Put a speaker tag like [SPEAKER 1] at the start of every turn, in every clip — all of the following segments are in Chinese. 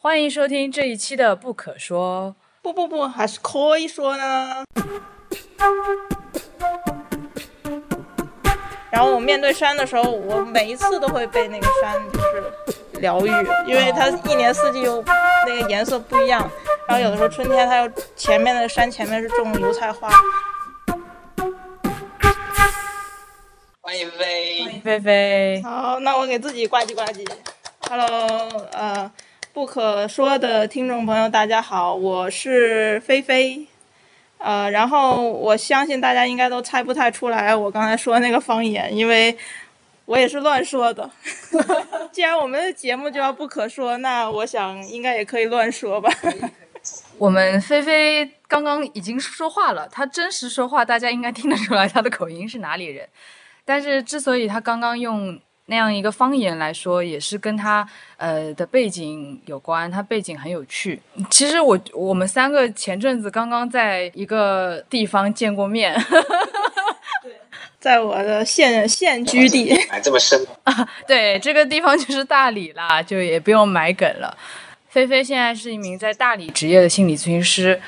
[SPEAKER 1] 欢迎收听这一期的《不可说》。
[SPEAKER 2] 不不不，还是可以说呢。然后我面对山的时候，我每一次都会被那个山就是疗愈，因为它一年四季又那个颜色不一样。然后有的时候春天，它又前面的山前面是种油菜花。
[SPEAKER 3] 欢迎飞，
[SPEAKER 1] 欢迎菲菲。
[SPEAKER 2] 好，那我给自己呱唧呱唧。Hello，呃，不可说的听众朋友，大家好，我是菲菲。呃，然后我相信大家应该都猜不太出来我刚才说那个方言，因为我也是乱说的。既然我们的节目叫不可说，那我想应该也可以乱说吧。
[SPEAKER 1] 我们菲菲刚刚已经说话了，她真实说话，大家应该听得出来她的口音是哪里人。但是之所以她刚刚用那样一个方言来说，也是跟他呃的背景有关，他背景很有趣。其实我我们三个前阵子刚刚在一个地方见过面，
[SPEAKER 2] 在我的现现居地，
[SPEAKER 3] 埋这么深啊，
[SPEAKER 1] 对，这个地方就是大理啦，就也不用埋梗了。菲菲现在是一名在大理职业的心理咨询师。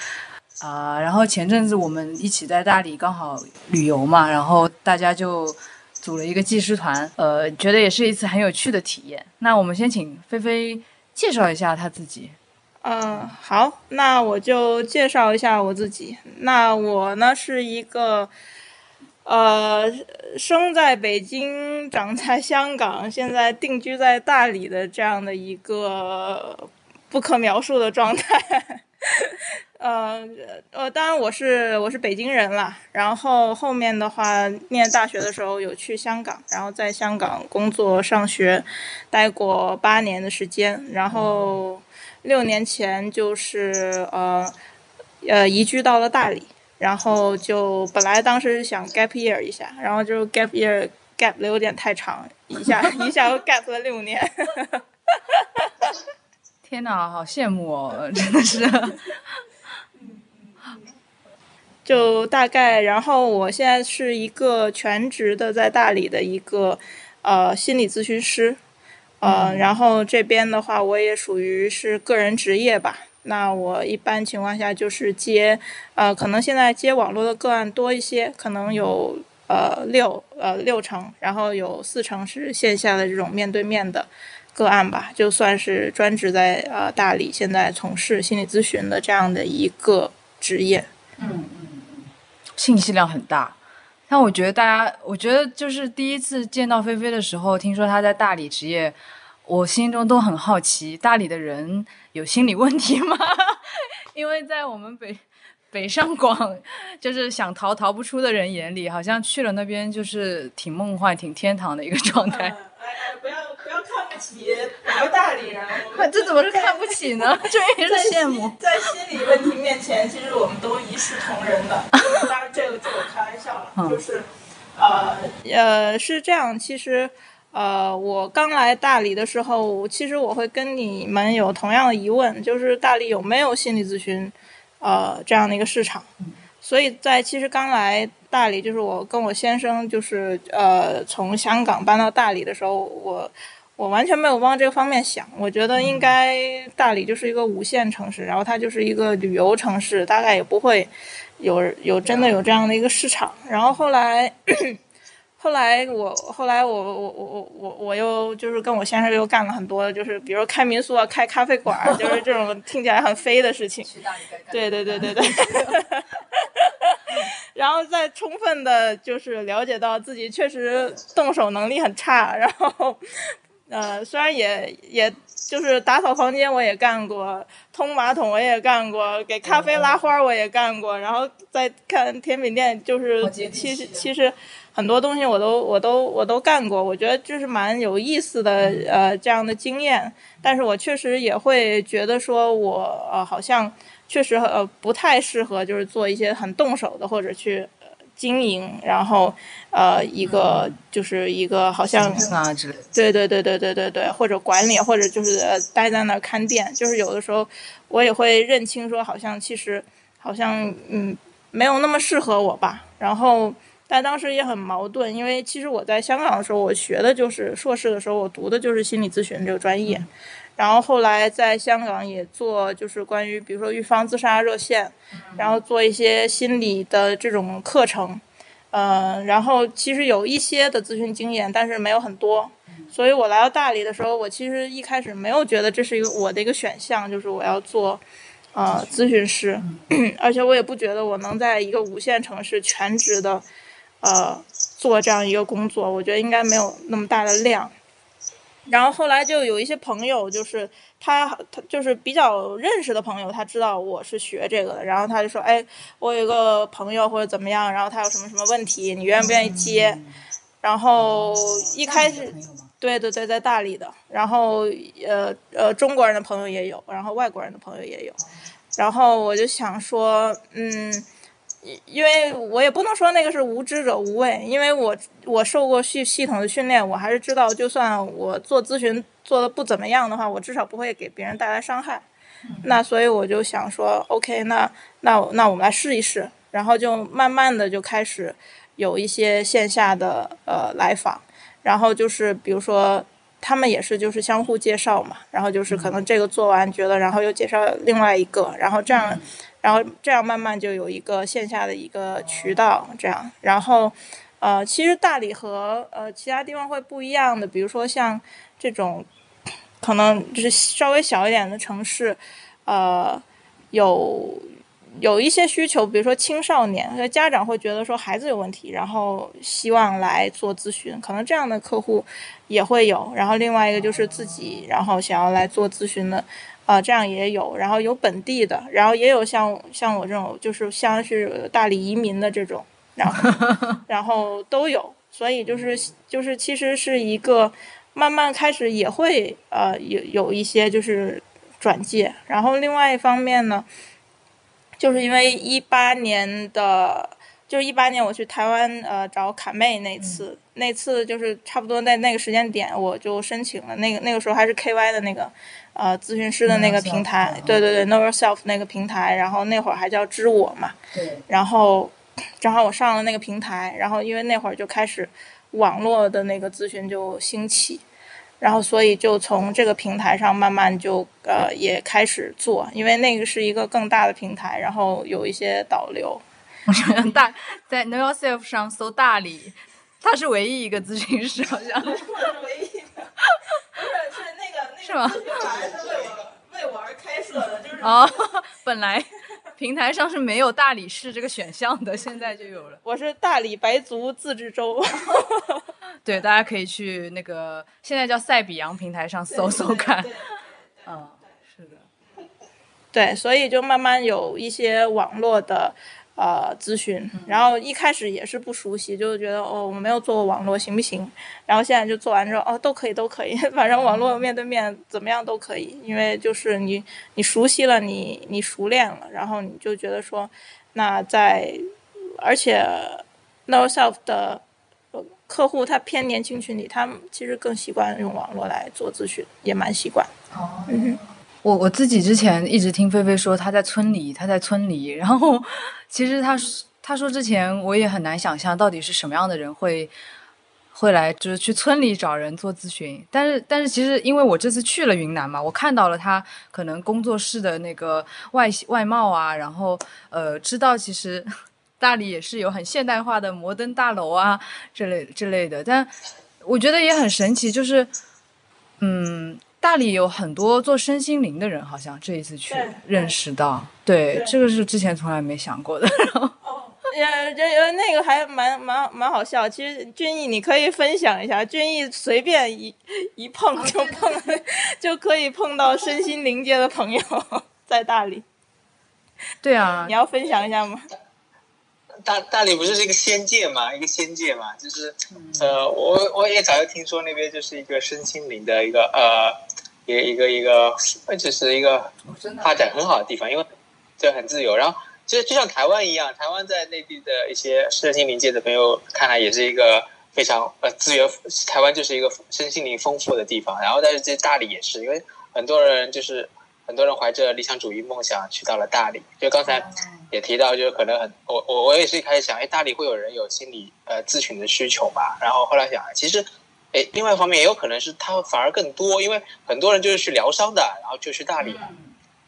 [SPEAKER 1] 啊、然后前阵子我们一起在大理刚好旅游嘛，然后大家就组了一个技师团，呃，觉得也是一次很有趣的体验。那我们先请菲菲介绍一下她自己。
[SPEAKER 2] 嗯，好，那我就介绍一下我自己。那我呢是一个，呃，生在北京，长在香港，现在定居在大理的这样的一个不可描述的状态。呃呃，当然我是我是北京人啦。然后后面的话，念大学的时候有去香港，然后在香港工作上学，待过八年的时间。然后六年前就是呃呃移居到了大理，然后就本来当时想 gap year 一下，然后就 gap year gap 的有点太长，一下 一下又 gap 了六年。
[SPEAKER 1] 天哪，好羡慕哦，真的是。
[SPEAKER 2] 就大概，然后我现在是一个全职的在大理的一个呃心理咨询师，呃，然后这边的话我也属于是个人职业吧。那我一般情况下就是接，呃，可能现在接网络的个案多一些，可能有呃六呃六成，然后有四成是线下的这种面对面的个案吧，就算是专职在呃大理现在从事心理咨询的这样的一个职业。
[SPEAKER 1] 信息量很大。但我觉得大家，我觉得就是第一次见到菲菲的时候，听说她在大理职业，我心中都很好奇，大理的人有心理问题吗？因为在我们北北上广，就是想逃逃不出的人眼里，好像去了那边就是挺梦幻、挺天堂的一个状态。
[SPEAKER 2] 不要不要看不起我们大理人，
[SPEAKER 1] 这怎么是看不起呢？这也是羡慕。
[SPEAKER 2] 在心理问题面前，其实我们都一视同仁的。当然，这个这我开玩笑了，就是，呃呃，是这样。其实，呃，我刚来大理的时候，其实我会跟你们有同样的疑问，就是大理有没有心理咨询，呃，这样的一个市场？所以在其实刚来大理，就是我跟我先生就是呃从香港搬到大理的时候，我我完全没有往这个方面想。我觉得应该大理就是一个五线城市，然后它就是一个旅游城市，大概也不会有有真的有这样的一个市场。然后后来。后来我后来我我我我我我又就是跟我先生又干了很多，就是比如开民宿啊、开咖啡馆，就是这种听起来很飞的事情。对对对对对。然后再充分的，就是了解到自己确实动手能力很差，然后，呃，虽然也也就是打扫房间我也干过，通马桶我也干过，给咖啡拉花我也干过，然后再看甜品店，就是其实其实很多东西我都我都我都干过，我觉得就是蛮有意思的呃这样的经验，但是我确实也会觉得说我呃好像。确实呃不太适合，就是做一些很动手的或者去、呃、经营，然后呃一个就是一个好像
[SPEAKER 1] 啊之类的。
[SPEAKER 2] 对对对对对对对，或者管理，或者就是呃待在那儿看店，就是有的时候我也会认清说，好像其实好像嗯没有那么适合我吧。然后但当时也很矛盾，因为其实我在香港的时候，我学的就是硕士的时候，我读的就是心理咨询这个专业。然后后来在香港也做，就是关于比如说预防自杀热线，然后做一些心理的这种课程，呃，然后其实有一些的咨询经验，但是没有很多。所以我来到大理的时候，我其实一开始没有觉得这是一个我的一个选项，就是我要做。呃，咨询师，而且我也不觉得我能在一个五线城市全职的，呃，做这样一个工作，我觉得应该没有那么大的量。然后后来就有一些朋友，就是他他就是比较认识的朋友，他知道我是学这个的，然后他就说，哎，我有一个朋友或者怎么样，然后他有什么什么问题，你愿不愿意接？然后一开始。对对对，在大理的，然后呃呃，中国人的朋友也有，然后外国人的朋友也有，然后我就想说，嗯，因为我也不能说那个是无知者无畏，因为我我受过系系统的训练，我还是知道，就算我做咨询做的不怎么样的话，我至少不会给别人带来伤害。那所以我就想说，OK，那那那我们来试一试，然后就慢慢的就开始有一些线下的呃来访。然后就是，比如说，他们也是就是相互介绍嘛，然后就是可能这个做完觉得，然后又介绍另外一个，然后这样，然后这样慢慢就有一个线下的一个渠道，这样。然后，呃，其实大理和呃其他地方会不一样的，比如说像这种，可能就是稍微小一点的城市，呃，有。有一些需求，比如说青少年，家长会觉得说孩子有问题，然后希望来做咨询，可能这样的客户也会有。然后另外一个就是自己，然后想要来做咨询的，啊，这样也有。然后有本地的，然后也有像像我这种，就是像是大理移民的这种，然后 然后都有。所以就是就是其实是一个慢慢开始也会呃有有一些就是转介。然后另外一方面呢。就是因为一八年的，就是一八年我去台湾呃找卡妹那次，那次就是差不多在那个时间点，我就申请了那个那个时候还是 KY 的那个呃咨询师的那个平台，对对对，Know Yourself 那个平台，然后那会儿还叫知我嘛，
[SPEAKER 1] 对，
[SPEAKER 2] 然后正好我上了那个平台，然后因为那会儿就开始网络的那个咨询就兴起。然后，所以就从这个平台上慢慢就呃也开始做，因为那个是一个更大的平台，然后有一些导流。
[SPEAKER 1] 我想想，大在 Know Yourself 上搜大理，他是唯一一个咨询师，好像。
[SPEAKER 2] 是唯一的，不是是是为我为我而开设的，就是哦，
[SPEAKER 1] 本来。平台上是没有大理市这个选项的，现在就有了。
[SPEAKER 2] 我是大理白族自治州，
[SPEAKER 1] 对，大家可以去那个现在叫赛比扬平台上搜搜看。嗯，是的，
[SPEAKER 2] 对，所以就慢慢有一些网络的。呃，咨询，然后一开始也是不熟悉，就觉得哦，我没有做过网络，行不行？然后现在就做完之后，哦，都可以，都可以，反正网络面对面怎么样都可以，因为就是你你熟悉了，你你熟练了，然后你就觉得说，那在而且 Know Yourself 的客户他偏年轻群体，他们其实更习惯用网络来做咨询，也蛮习惯。
[SPEAKER 1] 哦，我我自己之前一直听菲菲说她在村里，她在村里，然后。其实他他说之前我也很难想象到底是什么样的人会会来就是去村里找人做咨询，但是但是其实因为我这次去了云南嘛，我看到了他可能工作室的那个外外貌啊，然后呃知道其实大理也是有很现代化的摩登大楼啊之类之类的，但我觉得也很神奇，就是嗯。大理有很多做身心灵的人，好像这一次去认识到，对，这个是之前从来没想过的。
[SPEAKER 2] 哦，也这那个还蛮蛮蛮好笑。其实俊逸，你可以分享一下，俊逸随便一一碰就碰，就可以碰到身心灵界的朋友 在大理。
[SPEAKER 1] 对啊，
[SPEAKER 2] 你要分享一下吗？
[SPEAKER 3] 大大理不是一个仙界嘛，一个仙界嘛，就是呃，我我也早就听说那边就是一个身心灵的一个呃。一个一个一个，就是一个发展很好的地方，因为这很自由。然后，其实就像台湾一样，台湾在内地的一些身心灵界的朋友看来也是一个非常呃资源，台湾就是一个身心灵丰富的地方。然后，但是这大理也是，因为很多人就是很多人怀着理想主义梦想去到了大理。就刚才也提到，就是可能很我我我也是一开始想，哎，大理会有人有心理呃咨询的需求吧？然后后来想，其实。哎，另外一方面也有可能是他反而更多，因为很多人就是去疗伤的，然后就去大理了，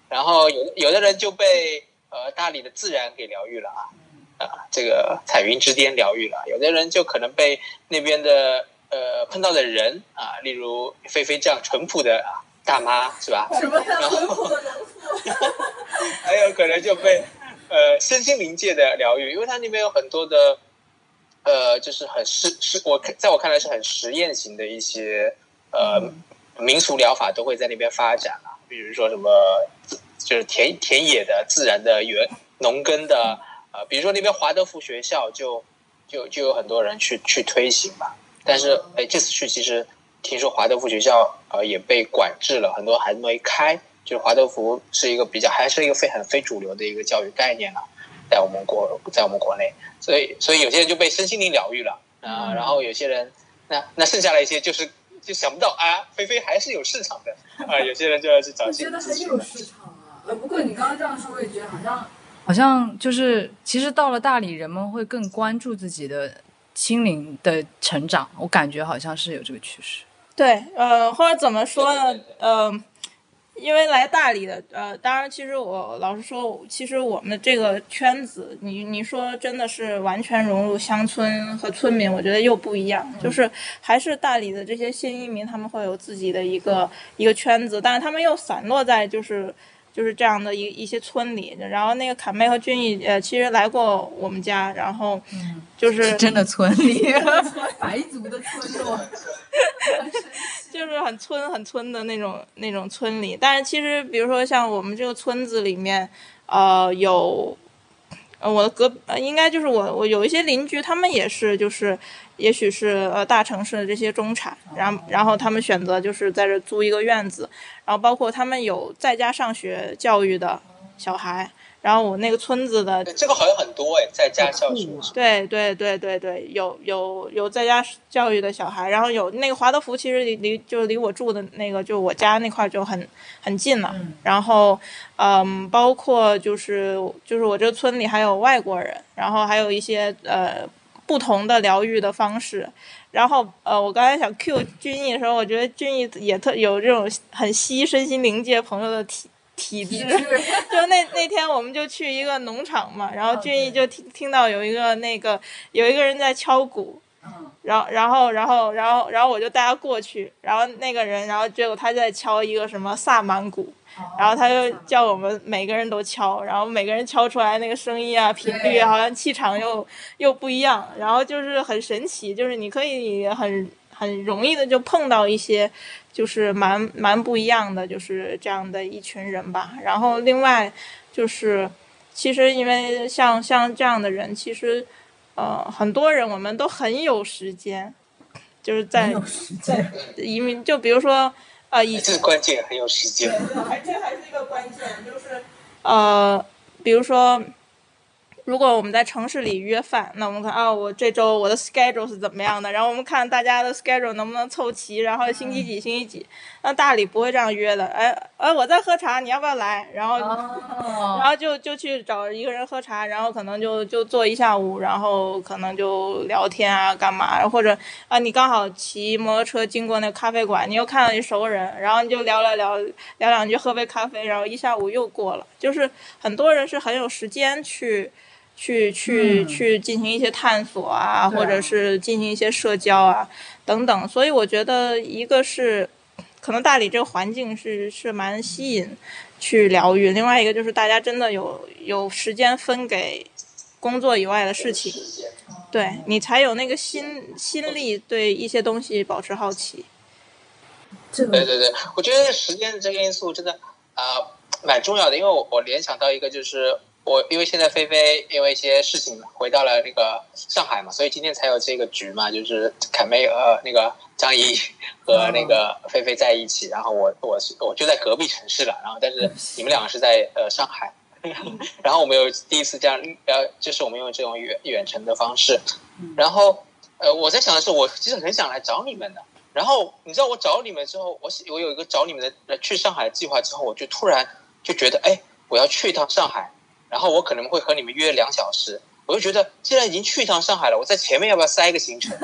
[SPEAKER 3] 然后有有的人就被呃大理的自然给疗愈了啊，啊，这个彩云之巅疗愈了，有的人就可能被那边的呃碰到的人啊，例如菲菲这样淳朴的大妈是吧？
[SPEAKER 2] 什么叫淳朴的人
[SPEAKER 3] 还有可能就被呃身心灵界的疗愈，因为它那边有很多的。呃，就是很实实，我看在我看来是很实验型的一些呃民俗疗法都会在那边发展啊，比如说什么就是田田野的自然的原农耕的呃，比如说那边华德福学校就就就有很多人去去推行嘛，但是哎这次去其实听说华德福学校呃也被管制了，很多孩子没开，就是华德福是一个比较还是一个非很非主流的一个教育概念了。在我们国，在我们国内，所以所以有些人就被身心灵疗愈了啊，然后有些人，那那剩下来一些就是就想不到啊，菲菲还是有市场的啊，有些人就要去找。
[SPEAKER 1] 我觉得很有市场啊，呃，不过你刚刚这样说，我也觉得好像好像就是其实到了大理，人们会更关注自己的心灵的成长，我感觉好像是有这个趋势。
[SPEAKER 2] 对，呃，或者怎么说呢，呃。因为来大理的，呃，当然，其实我老实说，其实我们这个圈子，你你说真的是完全融入乡村和村民，我觉得又不一样。就是还是大理的这些新移民，他们会有自己的一个一个圈子，但是他们又散落在就是。就是这样的一一些村里，然后那个卡妹和俊逸，呃，其实来过我们家，然后就是
[SPEAKER 1] 真的村里，白族的村落，
[SPEAKER 2] 就是很村很村的那种那种村里。但是其实，比如说像我们这个村子里面，呃，有，呃，我的隔，应该就是我我有一些邻居，他们也是就是。也许是呃大城市的这些中产，然后然后他们选择就是在这租一个院子，然后包括他们有在家上学教育的小孩，然后我那个村子的
[SPEAKER 3] 这个好像很多哎，在家教育，
[SPEAKER 2] 对对对对对，有有有在家教育的小孩，然后有那个华德福，其实离离就离我住的那个就我家那块就很很近了，然后嗯，包括就是就是我这个村里还有外国人，然后还有一些呃。不同的疗愈的方式，然后呃，我刚才想 Q 俊逸的时候，我觉得俊逸也特有这种很吸身心灵界朋友的体体质。就那那天我们就去一个农场嘛，然后俊逸就听听到有一个那个有一个人在敲鼓，然后然后然后然后然后我就带他过去，然后那个人然后结果他在敲一个什么萨满鼓。然后他就叫我们每个人都敲，然后每个人敲出来那个声音啊、频率好像气场又又不一样，然后就是很神奇，就是你可以很很容易的就碰到一些就是蛮蛮不一样的，就是这样的一群人吧。然后另外就是，其实因为像像这样的人，其实呃很多人我们都很有时间，就是在在移民，就比如说。啊，
[SPEAKER 3] 这个关键很有时间。
[SPEAKER 2] 还这还是一个关键，就是呃，比如说。如果我们在城市里约饭，那我们看啊，我这周我的 schedule 是怎么样的？然后我们看大家的 schedule 能不能凑齐，然后星期几星期几？那大理不会这样约的，哎哎，我在喝茶，你要不要来？然后然后就就去找一个人喝茶，然后可能就就坐一下午，然后可能就聊天啊，干嘛？或者啊，你刚好骑摩托车经过那咖啡馆，你又看到一熟人，然后你就聊聊聊聊两句，喝杯咖啡，然后一下午又过了。就是很多人是很有时间去。去去去进行一些探索啊，或者是进行一些社交啊，等等。所以我觉得，一个是可能大理这个环境是是蛮吸引去疗愈，另外一个就是大家真的有有时间分给工作以外的事情，对你才有那个心心力对一些东西保持好奇。
[SPEAKER 3] 对对对，我觉得时间这个因素真的啊蛮重要的，因为我我联想到一个就是。我因为现在菲菲因为一些事情回到了那个上海嘛，所以今天才有这个局嘛，就是凯妹呃那个张怡和那个菲菲在一起，然后我我是我就在隔壁城市了，然后但是你们两个是在呃上海，然后我们有第一次这样呃，就是我们用这种远远程的方式，然后呃我在想的是，我其实很想来找你们的，然后你知道我找你们之后，我我有一个找你们的去上海的计划之后，我就突然就觉得哎，我要去一趟上海。然后我可能会和你们约两小时，我就觉得既然已经去一趟上海了，我在前面要不要塞一个行程，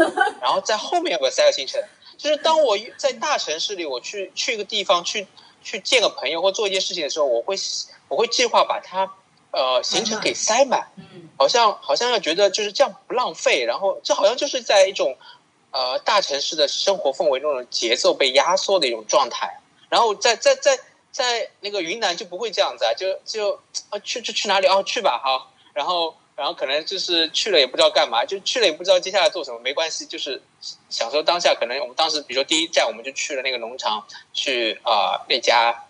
[SPEAKER 3] 然后在后面要不要塞个行程？就是当我在大城市里，我去去一个地方去去见个朋友或做一件事情的时候，我会我会计划把它呃行程给塞满，
[SPEAKER 1] 嗯，
[SPEAKER 3] 好像好像要觉得就是这样不浪费，然后这好像就是在一种呃大城市的生活氛围中的节奏被压缩的一种状态，然后在在在在那个云南就不会这样子啊，就就啊去去去哪里啊去吧好，然后。然后可能就是去了也不知道干嘛，就去了也不知道接下来做什么，没关系，就是享受当下。可能我们当时，比如说第一站，我们就去了那个农场，去啊那家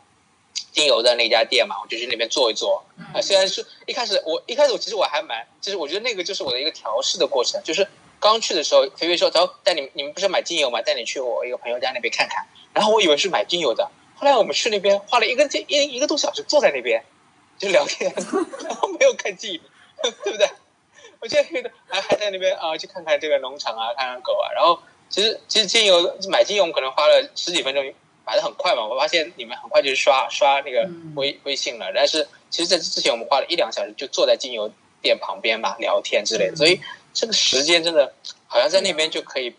[SPEAKER 3] 精油的那家店嘛，我就去那边坐一坐。啊，虽然是一开始我一开始我其实我还蛮，其实我觉得那个就是我的一个调试的过程。就是刚去的时候，菲菲说：“走，带你你们不是买精油嘛，带你去我一个朋友家那边看看。”然后我以为是买精油的，后来我们去那边花了一个一一个多小时坐在那边就聊天，然后没有看精油。对不对？我现在觉得还还在那边啊，去看看这个农场啊，看看狗啊。然后其实其实精油买精油可能花了十几分钟，买的很快嘛。我发现你们很快就刷刷那个微微信了。但是其实在这之前，我们花了一两小时就坐在精油店旁边嘛，聊天之类的。所以这个时间真的好像在那边就可以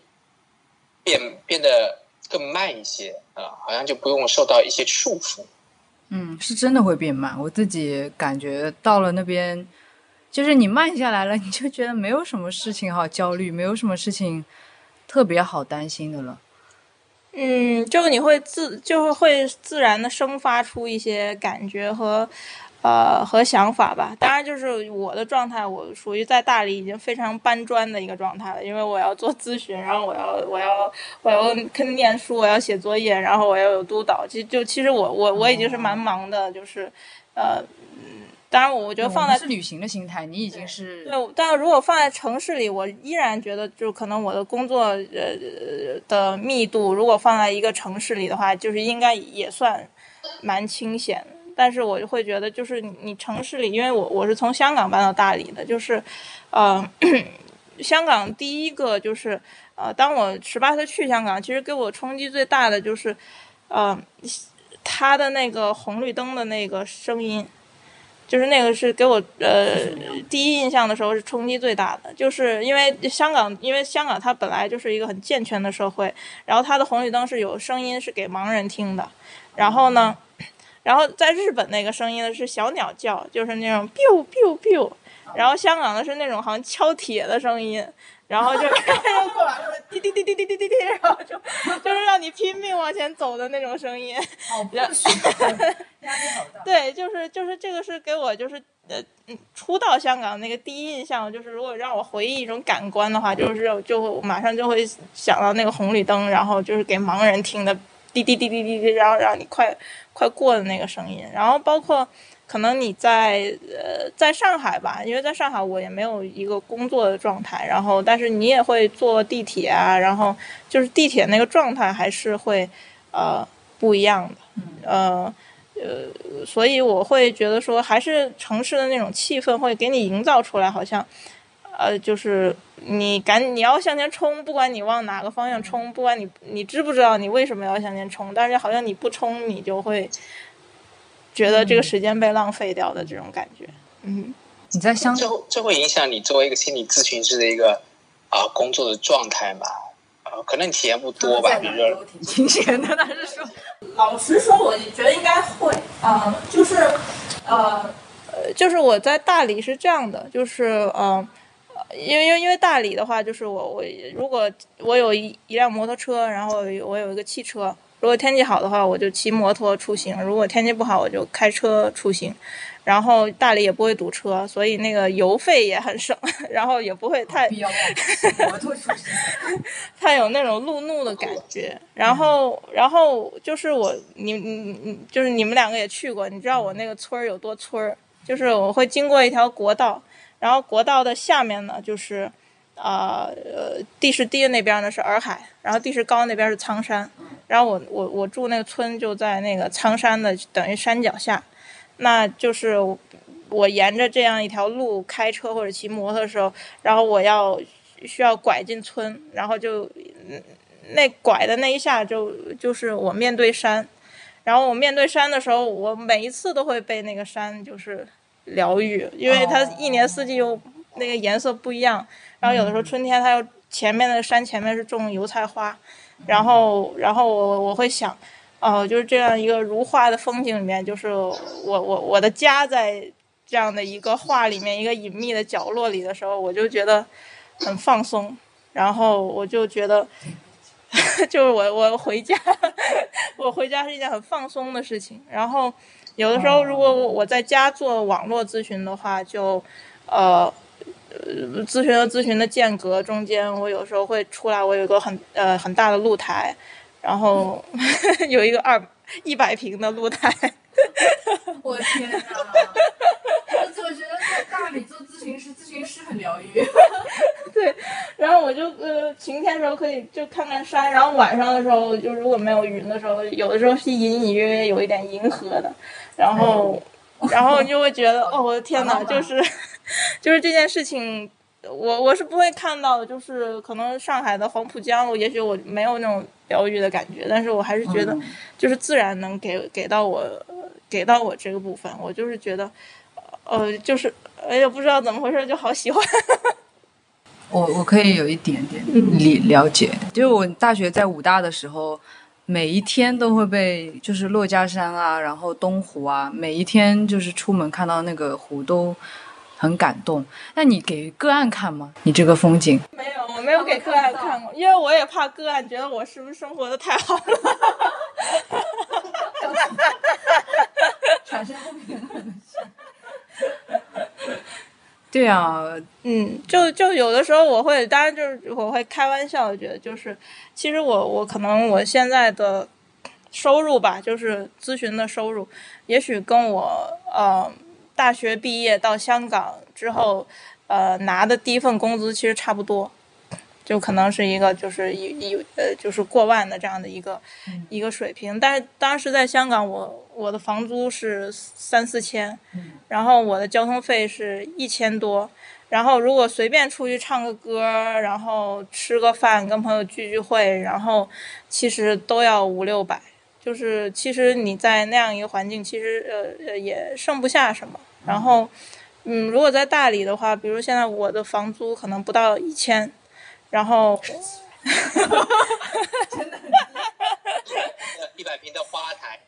[SPEAKER 3] 变变得更慢一些啊，好像就不用受到一些束缚。
[SPEAKER 1] 嗯，是真的会变慢。我自己感觉到了那边。就是你慢下来了，你就觉得没有什么事情好焦虑，没有什么事情特别好担心的了。
[SPEAKER 2] 嗯，就你会自就是会自然的生发出一些感觉和呃和想法吧。当然，就是我的状态，我属于在大理已经非常搬砖的一个状态了，因为我要做咨询，然后我要我要我要跟念书，我要写作业，然后我要有督导。其实就其实我我我已经是蛮忙的，就是呃。当然，我觉得放在
[SPEAKER 1] 是旅行的心态，你已经是
[SPEAKER 2] 对。但如果放在城市里，我依然觉得，就可能我的工作呃的密度，如果放在一个城市里的话，就是应该也算蛮清闲。但是我就会觉得，就是你城市里，因为我我是从香港搬到大理的，就是呃，香港第一个就是呃，当我十八岁去香港，其实给我冲击最大的就是呃，它的那个红绿灯的那个声音。就是那个是给我呃第一印象的时候是冲击最大的，就是因为香港，因为香港它本来就是一个很健全的社会，然后它的红绿灯是有声音是给盲人听的，然后呢，然后在日本那个声音呢是小鸟叫，就是那种 biu biu biu，然后香港的是那种好像敲铁的声音。然后就 过来，滴滴滴滴滴滴滴滴，然后就就是让你拼命往前走的那种声音。
[SPEAKER 1] 好不舒服，压力好大。
[SPEAKER 2] 对，就是就是这个是给我就是呃初到香港那个第一印象，就是如果让我回忆一种感官的话，就是就马上就会想到那个红绿灯，然后就是给盲人听的滴滴滴滴滴滴，然后让你快快过的那个声音，然后包括。可能你在呃在上海吧，因为在上海我也没有一个工作的状态，然后但是你也会坐地铁啊，然后就是地铁那个状态还是会呃不一样的，呃呃，所以我会觉得说还是城市的那种气氛会给你营造出来，好像呃就是你赶你要向前冲，不管你往哪个方向冲，不管你你知不知道你为什么要向前冲，但是好像你不冲你就会。觉得这个时间被浪费掉的这种感觉，嗯，
[SPEAKER 1] 你在相
[SPEAKER 3] 这这会影响你作为一个心理咨询师的一个啊工作的状态嘛？呃，可能你体验不多吧，比如说
[SPEAKER 1] 挺清闲的，但是说，
[SPEAKER 2] 老实说，我觉得应该会啊，就是呃呃，就是我在大理是这样的，就是呃，因为因为因为大理的话，就是我我如果我有一一辆摩托车，然后我有一个汽车。如果天气好的话，我就骑摩托出行；如果天气不好，我就开车出行。然后大理也不会堵车，所以那个油费也很省，然后也不会太 太有那种路怒的感觉。然后，然后就是我，你你你，就是你们两个也去过，你知道我那个村儿有多村儿？就是我会经过一条国道，然后国道的下面呢，就是啊呃地势低的那边呢是洱海，然后地势高那边是苍山。然后我我我住那个村就在那个苍山的等于山脚下，那就是我沿着这样一条路开车或者骑摩托的时候，然后我要需要拐进村，然后就那拐的那一下就就是我面对山，然后我面对山的时候，我每一次都会被那个山就是疗愈，因为它一年四季又那个颜色不一样，然后有的时候春天它又前面的山前面是种油菜花。然后然后我我会想，哦，就是这样一个如画的风景里面，就是我我我的家在这样的一个画里面一个隐秘的角落里的时候，我就觉得很放松，然后我就觉得。就是我，我回家，我回家是一件很放松的事情。然后，有的时候如果我在家做网络咨询的话，就，呃，咨询和咨询的间隔中间，我有时候会出来，我有一个很呃很大的露台，然后 有一个二一百平的露台。
[SPEAKER 1] 我天哪！我觉得在 大理做咨询师，咨询师很疗愈。
[SPEAKER 2] 对，然后我就呃晴天的时候可以就看看山，然后晚上的时候就如果没有云的时候，有的时候是隐隐约约有一点银河的，然后然后你就会觉得哦我的天哪，就是 就是这件事情，我我是不会看到的，就是可能上海的黄浦江，也许我没有那种疗愈的感觉，但是我还是觉得就是自然能给给到我给到我这个部分，我就是觉得。呃，就是哎呀，不知道怎么回事，就好喜欢。
[SPEAKER 1] 我我可以有一点点理了解，就是我大学在武大的时候，每一天都会被就是珞珈山啊，然后东湖啊，每一天就是出门看到那个湖都很感动。那你给个案看吗？你这个风景？
[SPEAKER 2] 没有，我没有给个案看过，因为我也怕个案觉得我是不是生活的太好了，
[SPEAKER 1] 产生不平衡。对啊，
[SPEAKER 2] 嗯，就就有的时候我会，当然就是我会开玩笑，觉得就是，其实我我可能我现在的收入吧，就是咨询的收入，也许跟我呃大学毕业到香港之后，呃拿的第一份工资其实差不多。就可能是一个，就是一一呃，就是过万的这样的一个一个水平。但是当时在香港，我我的房租是三四千，然后我的交通费是一千多，然后如果随便出去唱个歌，然后吃个饭，跟朋友聚聚会，然后其实都要五六百。就是其实你在那样一个环境，其实呃呃也剩不下什么。然后嗯，如果在大理的话，比如现在我的房租可能不到一千。然后，
[SPEAKER 1] 真的，
[SPEAKER 3] 一百平的花台，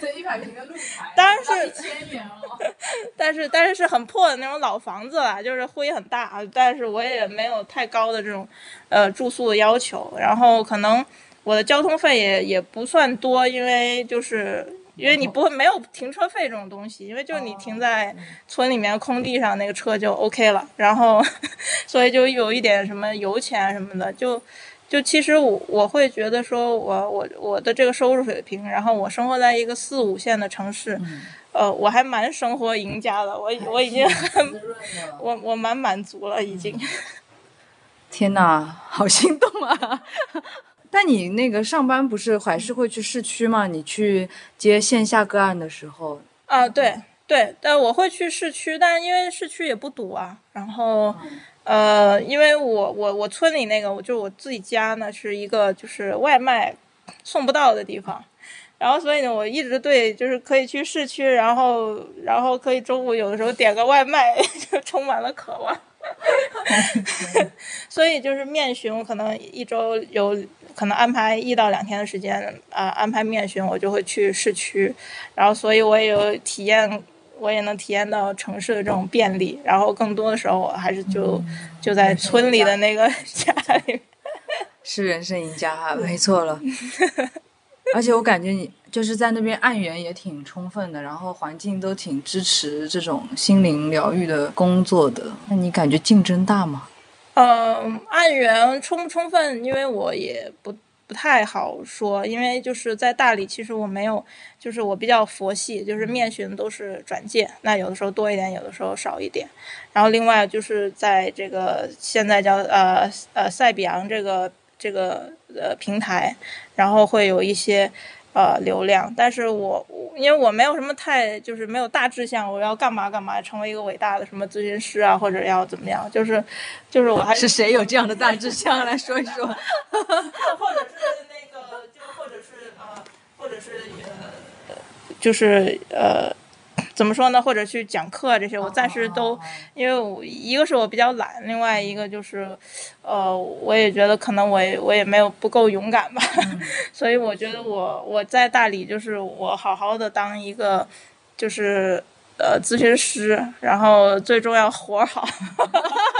[SPEAKER 1] 对，一百平的露台，
[SPEAKER 2] 当然是
[SPEAKER 1] 千元哦。
[SPEAKER 2] 但是，但是是很破的那种老房子啦，就是灰很大，但是我也没有太高的这种，呃，住宿的要求。然后，可能我的交通费也也不算多，因为就是。因为你不会没有停车费这种东西，因为就是你停在村里面空地上那个车就 OK 了，然后 所以就有一点什么油钱什么的，就就其实我我会觉得说我我我的这个收入水平，然后我生活在一个四五线的城市，呃，我还蛮生活赢家的，我我已经很我我蛮满足了已经。
[SPEAKER 1] 天呐，好心动啊！但你那个上班不是还是会去市区吗？你去接线下个案的时候
[SPEAKER 2] 啊，对对，但我会去市区，但因为市区也不堵啊。然后，呃，因为我我我村里那个，我就我自己家呢是一个就是外卖送不到的地方，然后所以呢，我一直对就是可以去市区，然后然后可以中午有的时候点个外卖，就充满了渴望。所以就是面询，我可能一周有可能安排一到两天的时间啊，安排面询，我就会去市区，然后所以我也有体验，我也能体验到城市的这种便利，然后更多的时候我还是就就在村里的那个家里，
[SPEAKER 1] 是人生赢家，没错了。而且我感觉你就是在那边案源也挺充分的，然后环境都挺支持这种心灵疗愈的工作的。那你感觉竞争大吗？
[SPEAKER 2] 嗯，案源充不充分，因为我也不不太好说，因为就是在大理，其实我没有，就是我比较佛系，就是面询都是转介，那有的时候多一点，有的时候少一点。然后另外就是在这个现在叫呃呃塞比昂这个。这个呃平台，然后会有一些呃流量，但是我因为我没有什么太就是没有大志向，我要干嘛干嘛，成为一个伟大的什么咨询师啊，或者要怎么样，就是就是我还
[SPEAKER 1] 是谁有这样的大志向来说一说，
[SPEAKER 2] 或者是那个就或者是呃或者是呃就是呃。怎么说呢？或者去讲课这些，我暂时都，因为我一个是我比较懒，另外一个就是，呃，我也觉得可能我也我也没有不够勇敢吧，所以我觉得我我在大理就是我好好的当一个就是呃咨询师，然后最重要活儿好。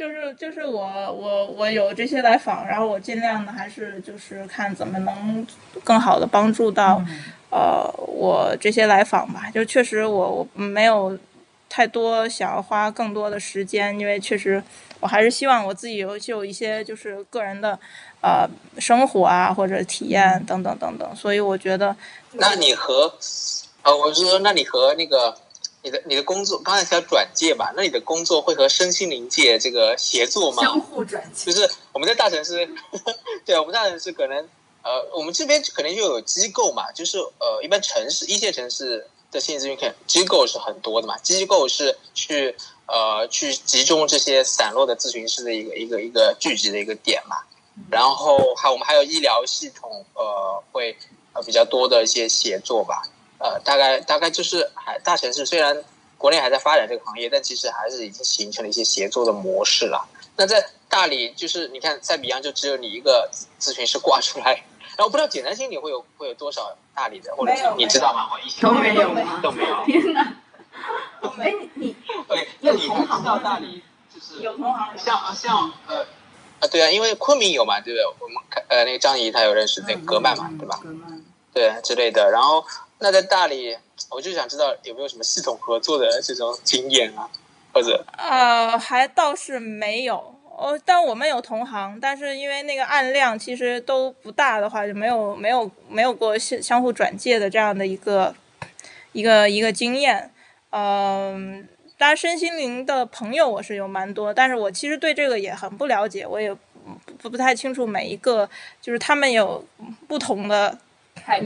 [SPEAKER 2] 就是就是我我我有这些来访，然后我尽量的还是就是看怎么能更好的帮助到，呃，我这些来访吧。就确实我我没有太多想要花更多的时间，因为确实我还是希望我自己有就有一些就是个人的呃生活啊或者体验等等等等，所以我觉得
[SPEAKER 3] 那你和呃，我是说，那你和那个你的你的工作，刚才提到转介吧，那你的工作会和身心灵界这个协作吗？
[SPEAKER 1] 相互转
[SPEAKER 3] 介
[SPEAKER 1] 就。
[SPEAKER 3] 是我们在大城市，对，我们大城市可能呃，我们这边可能就有机构嘛，就是呃，一般城市一线城市的心理咨询肯机构是很多的嘛，机构是去呃去集中这些散落的咨询师的一个一个一个聚集的一个点嘛，然后还我们还有医疗系统呃会呃比较多的一些协作吧，呃大概大概就是还大城市虽然国内还在发展这个行业，但其实还是已经形成了一些协作的模式了。那在大理，就是你看在比洋就只有你一个咨询师挂出来，然后不知道简单心理会有会有多少大理的，或者是你知道吗？我一
[SPEAKER 1] 都没有
[SPEAKER 3] 吗？都没有。
[SPEAKER 1] 天哪！
[SPEAKER 2] 哎
[SPEAKER 1] 你
[SPEAKER 3] 对，那你知道大理就是
[SPEAKER 2] 有同行
[SPEAKER 3] 像像呃啊对啊，因为昆明有嘛，对不对？我们看呃那个张怡她有认识那个格曼嘛，对吧？
[SPEAKER 1] 格曼。
[SPEAKER 3] 对之类的。然后那在大理，我就想知道有没有什么系统合作的这种经验啊，或者
[SPEAKER 2] 呃，还倒是没有。哦，但我们有同行，但是因为那个案量其实都不大的话，就没有没有没有过相相互转介的这样的一个一个一个经验。嗯、当然身心灵的朋友我是有蛮多，但是我其实对这个也很不了解，我也不不太清楚每一个就是他们有不同的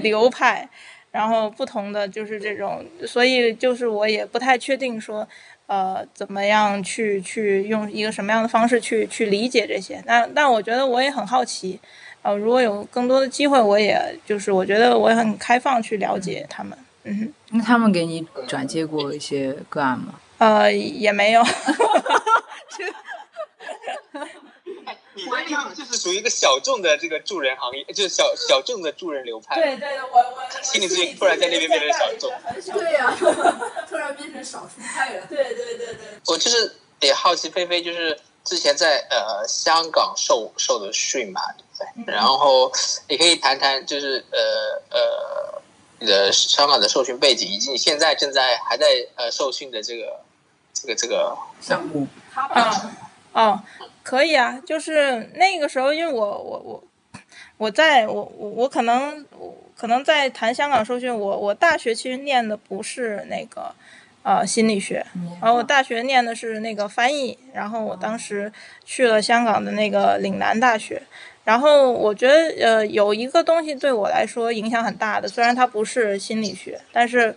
[SPEAKER 2] 流派，然后不同的就是这种，所以就是我也不太确定说，呃，怎么样去去用一个什么样的方式去去理解这些。那但我觉得我也很好奇，呃，如果有更多的机会，我也就是我觉得我也很开放去了解他们。嗯哼，
[SPEAKER 1] 那他们给你转接过一些个案吗？
[SPEAKER 2] 呃，也没有。
[SPEAKER 3] 你就是属于一个小众的这个助人行业，就是小小众的助人流派。
[SPEAKER 2] 对对，我我
[SPEAKER 3] 心理咨询突然在那边变成小众。
[SPEAKER 2] 对
[SPEAKER 4] 呀、突然变成少数派了。
[SPEAKER 2] 对对对对。
[SPEAKER 3] 我就是也好奇菲菲，就是之前在呃香港受受的训嘛，对不对？然后你可以谈谈，就是呃呃你的香港的受训背景，以及你现在正在还在呃受训的这个这个这个
[SPEAKER 1] 项目
[SPEAKER 2] 嗯，哦，可以啊，就是那个时候，因为我我我我在我我我可能我可能在谈香港受训，我我大学其实念的不是那个呃心理学，然后我大学念的是那个翻译，然后我当时去了香港的那个岭南大学。然后我觉得，呃，有一个东西对我来说影响很大的，虽然它不是心理学，但是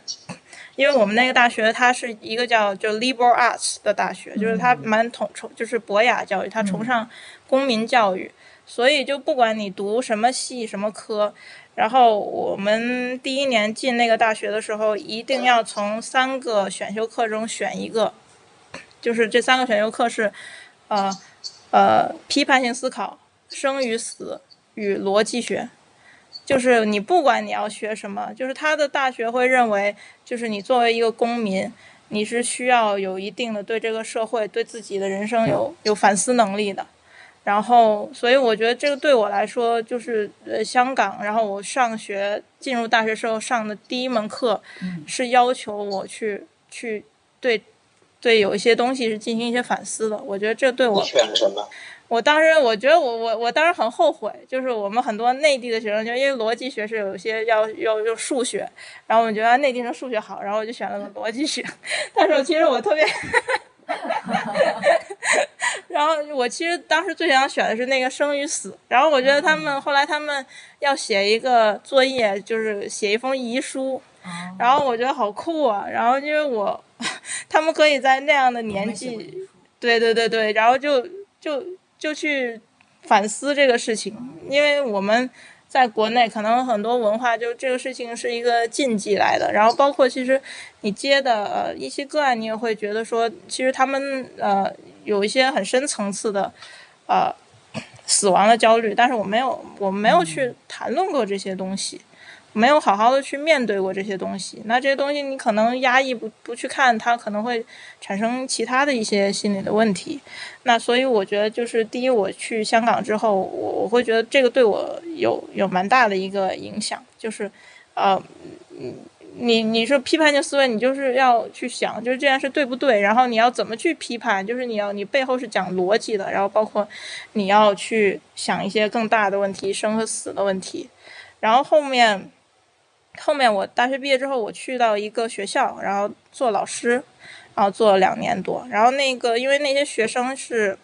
[SPEAKER 2] 因为我们那个大学它是一个叫就 liberal arts 的大学，就是它蛮崇崇就是博雅教育，它崇尚公民教育，所以就不管你读什么系什么科，然后我们第一年进那个大学的时候，一定要从三个选修课中选一个，就是这三个选修课是，呃呃批判性思考、生与死与逻辑学。就是你不管你要学什么，就是他的大学会认为，就是你作为一个公民，你是需要有一定的对这个社会、对自己的人生有有反思能力的。然后，所以我觉得这个对我来说，就是呃，香港，然后我上学进入大学时候上的第一门课，是要求我去去对对有一些东西是进行一些反思的。我觉得这对我
[SPEAKER 3] 你选了什么？
[SPEAKER 2] 我当时我觉得我我我当时很后悔，就是我们很多内地的学生，就因为逻辑学是有些要要要数学，然后我觉得内地生数学好，然后我就选了个逻辑学，但是其实我特别 然后我其实当时最想选的是那个生与死，然后我觉得他们后来他们要写一个作业，就是写一封遗书，然后我觉得好酷啊，然后因为我 他们可以在那样的年纪，对对对对，然后就就就去反思这个事情，因为我们在国内可能很多文化就这个事情是一个禁忌来的，然后包括其实你接的呃一些个案，你也会觉得说，其实他们呃有一些很深层次的呃死亡的焦虑，但是我没有我没有去谈论过这些东西。没有好好的去面对过这些东西，那这些东西你可能压抑不不去看，它可能会产生其他的一些心理的问题。那所以我觉得，就是第一，我去香港之后，我我会觉得这个对我有有蛮大的一个影响，就是呃，你你说批判性思维，你就是要去想，就是这件事对不对，然后你要怎么去批判，就是你要你背后是讲逻辑的，然后包括你要去想一些更大的问题，生和死的问题，然后后面。后面我大学毕业之后，我去到一个学校，然后做老师，然后做了两年多。然后那个，因为那些学生是，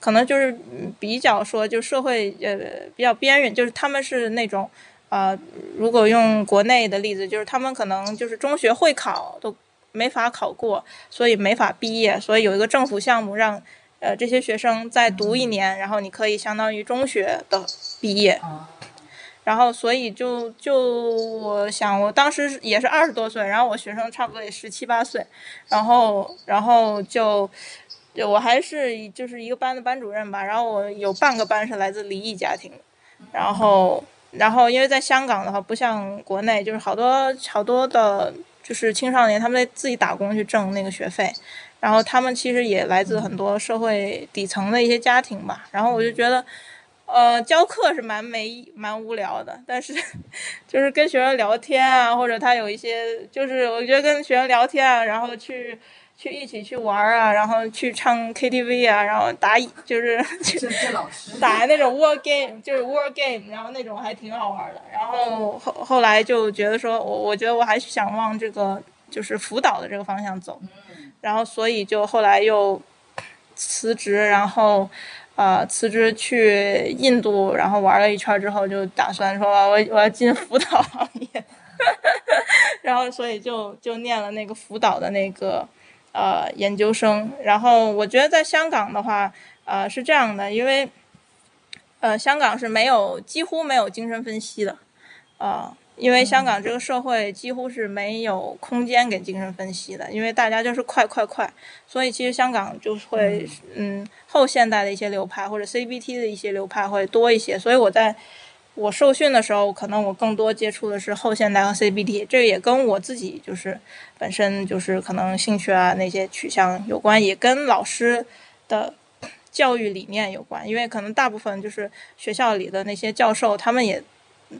[SPEAKER 2] 可能就是比较说，就社会呃比较边缘，就是他们是那种，呃，如果用国内的例子，就是他们可能就是中学会考都没法考过，所以没法毕业。所以有一个政府项目让，呃，这些学生再读一年，然后你可以相当于中学的毕业。然后，所以就就我想，我当时也是二十多岁，然后我学生差不多也十七八岁，然后然后就，我还是就是一个班的班主任吧，然后我有半个班是来自离异家庭，然后然后因为在香港的话，不像国内，就是好多好多的，就是青少年他们在自己打工去挣那个学费，然后他们其实也来自很多社会底层的一些家庭吧，然后我就觉得。呃，教课是蛮没蛮无聊的，但是就是跟学生聊天啊，或者他有一些，就是我觉得跟学生聊天啊，然后去去一起去玩啊，然后去唱 KTV 啊，然后打就是打那种 war game，就是 war game，然后那种还挺好玩的。然后后后来就觉得说，我我觉得我还是想往这个就是辅导的这个方向走，然后所以就后来又辞职，然后。呃，辞职去印度，然后玩了一圈之后，就打算说，我我要进辅导行业，然后所以就就念了那个辅导的那个呃研究生。然后我觉得在香港的话，呃是这样的，因为呃香港是没有几乎没有精神分析的，啊。因为香港这个社会几乎是没有空间给精神分析的，因为大家就是快快快，所以其实香港就会嗯。后现代的一些流派或者 CBT 的一些流派会多一些，所以我在我受训的时候，可能我更多接触的是后现代和 CBT，这也跟我自己就是本身就是可能兴趣啊那些取向有关，也跟老师的教育理念有关，因为可能大部分就是学校里的那些教授他们也。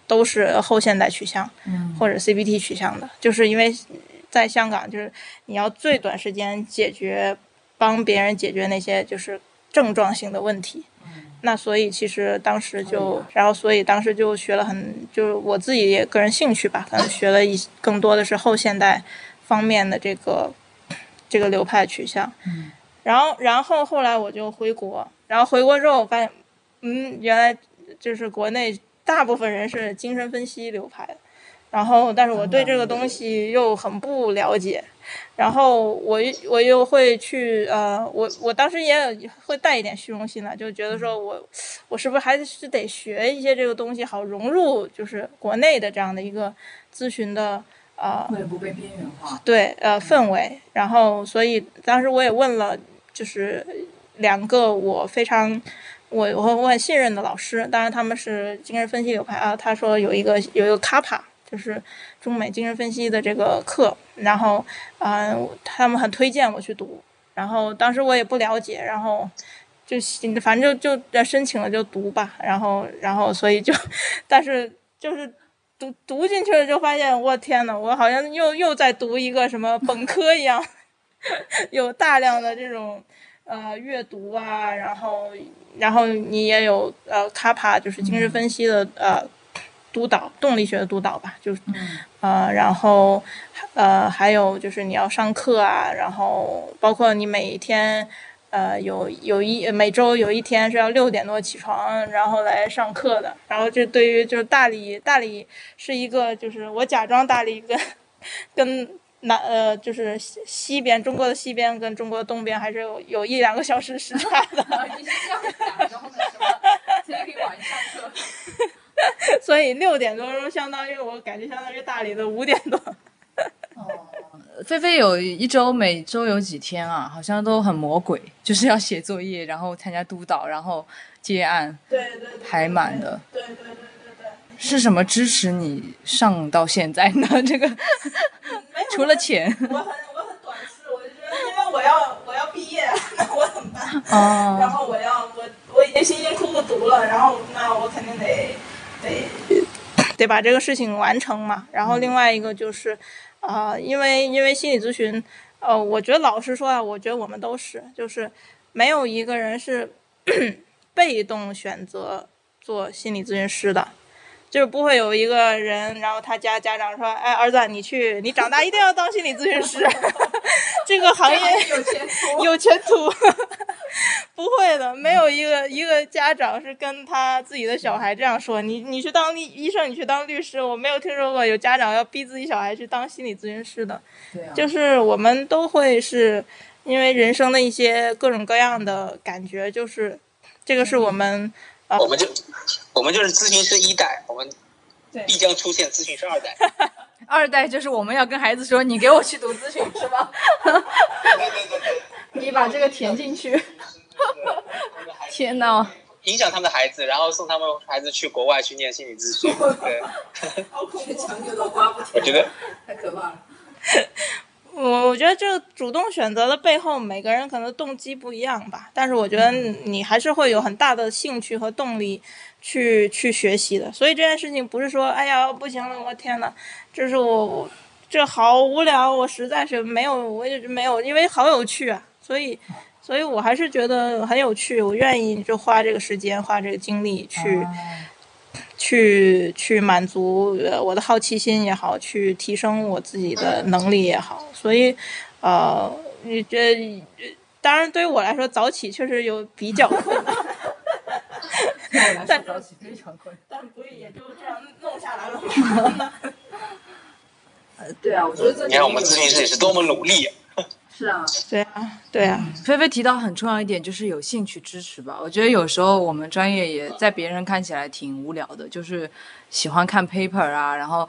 [SPEAKER 2] 都是后现代取向，或者 CBT 取向的，就是因为在香港，就是你要最短时间解决，帮别人解决那些就是症状性的问题。那所以其实当时就，然后所以当时就学了很，就是我自己也个人兴趣吧，可能学了一更多的是后现代方面的这个这个流派取向。然后然后后来我就回国，然后回国之后我发现，嗯，原来就是国内。大部分人是精神分析流派，然后但是我对这个东西又很不了解，然后我我又会去呃，我我当时也会带一点虚荣心的，就觉得说我我是不是还是得学一些这个东西，好融入就是国内的这样的一个咨询的呃，
[SPEAKER 1] 不被边缘化，
[SPEAKER 2] 对呃氛围，然后所以当时我也问了，就是两个我非常。我我我很信任的老师，当然他们是精神分析流派啊。他说有一个有一个卡帕，就是中美精神分析的这个课，然后嗯，他们很推荐我去读。然后当时我也不了解，然后就反正就就申请了就读吧。然后然后所以就，但是就是读读进去了就发现，我天呐，我好像又又在读一个什么本科一样，有大量的这种。呃，阅读啊，然后，然后你也有呃，卡帕就是精神分析的呃督导，动力学的督导吧，就是，呃，然后呃，还有就是你要上课啊，然后包括你每天呃有有一每周有一天是要六点多起床，然后来上课的，然后这对于就是大理大理是一个就是我假装大理跟跟。南呃，就是西西边，中国的西边跟中国的东边还是有有一两个小时时差的。
[SPEAKER 4] 你是这样假装的是吗？可以晚上课。
[SPEAKER 2] 所以六点多钟相当于我感觉相当于大理的五点多。
[SPEAKER 1] 哦菲菲有一周，每周有几天啊？好像都很魔鬼，就是要写作业，然后参加督导，然后接案，
[SPEAKER 2] 对对对，
[SPEAKER 1] 排满的。
[SPEAKER 2] 对对对。
[SPEAKER 1] 是什么支持你上到现在呢？这个除了钱，
[SPEAKER 2] 我很我很短视，我就觉得，因为我要我要毕业，那我怎么办？
[SPEAKER 1] 哦。
[SPEAKER 2] 然后我要我我已经辛辛苦苦读了，然后那我肯定得得得把这个事情完成嘛。然后另外一个就是。啊，因为因为心理咨询，呃，我觉得老实说啊，我觉得我们都是，就是没有一个人是 被动选择做心理咨询师的。就是不会有一个人，然后他家家长说：“哎，儿子，你去，你长大一定要当心理咨询师，这个行业
[SPEAKER 4] 有前途，
[SPEAKER 2] 有前途。”不会的，没有一个一个家长是跟他自己的小孩这样说：“你你去当医医生，你去当律师。”我没有听说过有家长要逼自己小孩去当心理咨询师的。
[SPEAKER 1] 对啊。
[SPEAKER 2] 就是我们都会是因为人生的一些各种各样的感觉，就是这个是我们。
[SPEAKER 3] 我们就，我们就是咨询师一代，我们必将出现咨询师二代。
[SPEAKER 1] 二代就是我们要跟孩子说：“你给我去读咨询，是吗？”
[SPEAKER 3] 对对对对。
[SPEAKER 1] 你把这个填进去。天呐，
[SPEAKER 3] 影响他们的孩子，然后送他们孩子去国外去念心理咨询。对。我觉得
[SPEAKER 4] 太可怕了。
[SPEAKER 2] 我我觉得这个主动选择的背后，每个人可能动机不一样吧。但是我觉得你还是会有很大的兴趣和动力去去学习的。所以这件事情不是说，哎呀不行了，我天呐，这是我这好无聊，我实在是没有，我也没有，因为好有趣啊。所以，所以我还是觉得很有趣，我愿意就花这个时间，花这个精力去。去去满足我的好奇心也好，去提升我自己的能力也好，所以，呃，你这当然对于我来说早起确实有比较困难。
[SPEAKER 1] 对我来说早起非常困难，
[SPEAKER 2] 但不也就这样弄下来了吗？
[SPEAKER 1] 呃，对啊，我觉得
[SPEAKER 3] 你看我们咨询师也是多么努力。
[SPEAKER 1] 是啊，
[SPEAKER 2] 对啊，对啊。
[SPEAKER 1] 菲菲提到很重要一点，就是有兴趣支持吧。我觉得有时候我们专业也在别人看起来挺无聊的，就是喜欢看 paper 啊，然后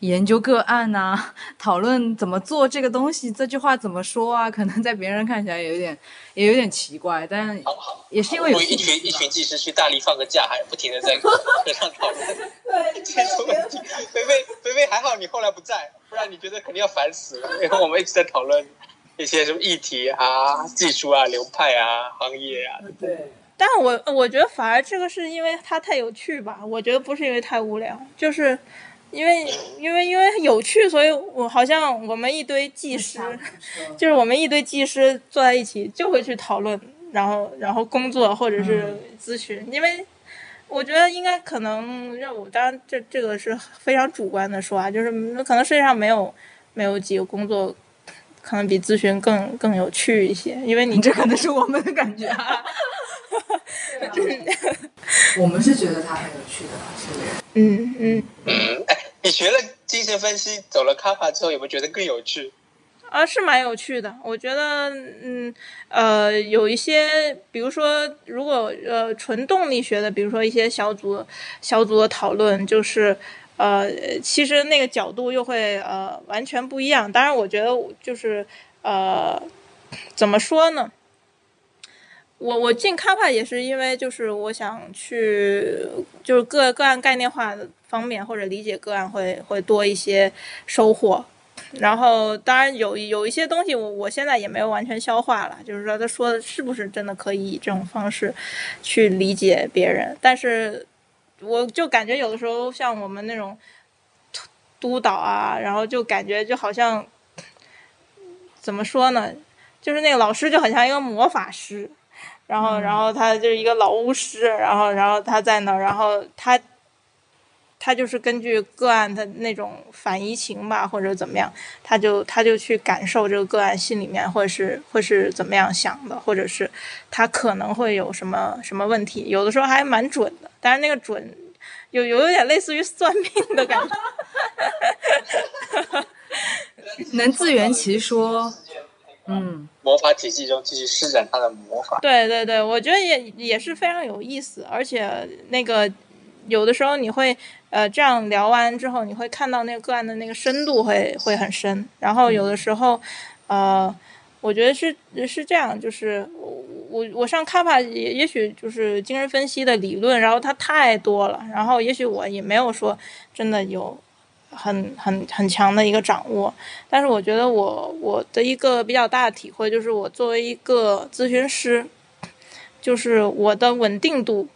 [SPEAKER 1] 研究个案呐，讨论怎么做这个东西，这句话怎么说啊？可能在别人看起来也有点，也有点奇怪，但也是因为有
[SPEAKER 3] 一群一群技师去大力放个假，还不停的在课上讨论，
[SPEAKER 2] 对，
[SPEAKER 3] 解出问题。菲菲，菲菲还好你后来不在，不然你觉得肯定要烦死了，因为我们一直在讨论。一些什么议题啊、技术啊、流派啊、行业啊，
[SPEAKER 2] 对。但我我觉得反而这个是因为它太有趣吧，我觉得不是因为太无聊，就是因为 因为因为有趣，所以我好像我们一堆技师，就是我们一堆技师坐在一起就会去讨论，然后然后工作或者是咨询，因为我觉得应该可能任务，当然这这个是非常主观的说啊，就是可能世界上没有没有几个工作。可能比咨询更更有趣一些，因为你
[SPEAKER 1] 这可能是我们的感觉。我们是觉得它很有趣的？
[SPEAKER 2] 嗯嗯
[SPEAKER 3] 嗯。哎，你学了精神分析，走了卡法之后，有没有觉得更有趣？
[SPEAKER 2] 啊，是蛮有趣的。我觉得，嗯呃，有一些，比如说，如果呃纯动力学的，比如说一些小组小组的讨论，就是。呃，其实那个角度又会呃完全不一样。当然，我觉得就是呃，怎么说呢？我我进 Kappa 也是因为就是我想去就是个个案概念化的方面或者理解个案会会多一些收获。然后，当然有有一些东西我我现在也没有完全消化了，就是说他说的是不是真的可以以这种方式去理解别人？但是。我就感觉有的时候像我们那种督导啊，然后就感觉就好像怎么说呢？就是那个老师就很像一个魔法师，然后然后他就是一个老巫师，然后然后他在那儿，然后他他就是根据个案的那种反移情吧，或者怎么样，他就他就去感受这个个案心里面或者是会是怎么样想的，或者是他可能会有什么什么问题，有的时候还蛮准的。但是那个准，有有有点类似于算命的感觉
[SPEAKER 1] 能自圆其说，嗯，
[SPEAKER 3] 魔法体系中继续施展他的魔法。
[SPEAKER 2] 对对对，我觉得也也是非常有意思，而且那个有的时候你会呃这样聊完之后，你会看到那个个案的那个深度会会很深，然后有的时候呃。我觉得是是这样，就是我我我上卡帕也也许就是精神分析的理论，然后它太多了，然后也许我也没有说真的有很很很强的一个掌握，但是我觉得我我的一个比较大的体会就是我作为一个咨询师，就是我的稳定度，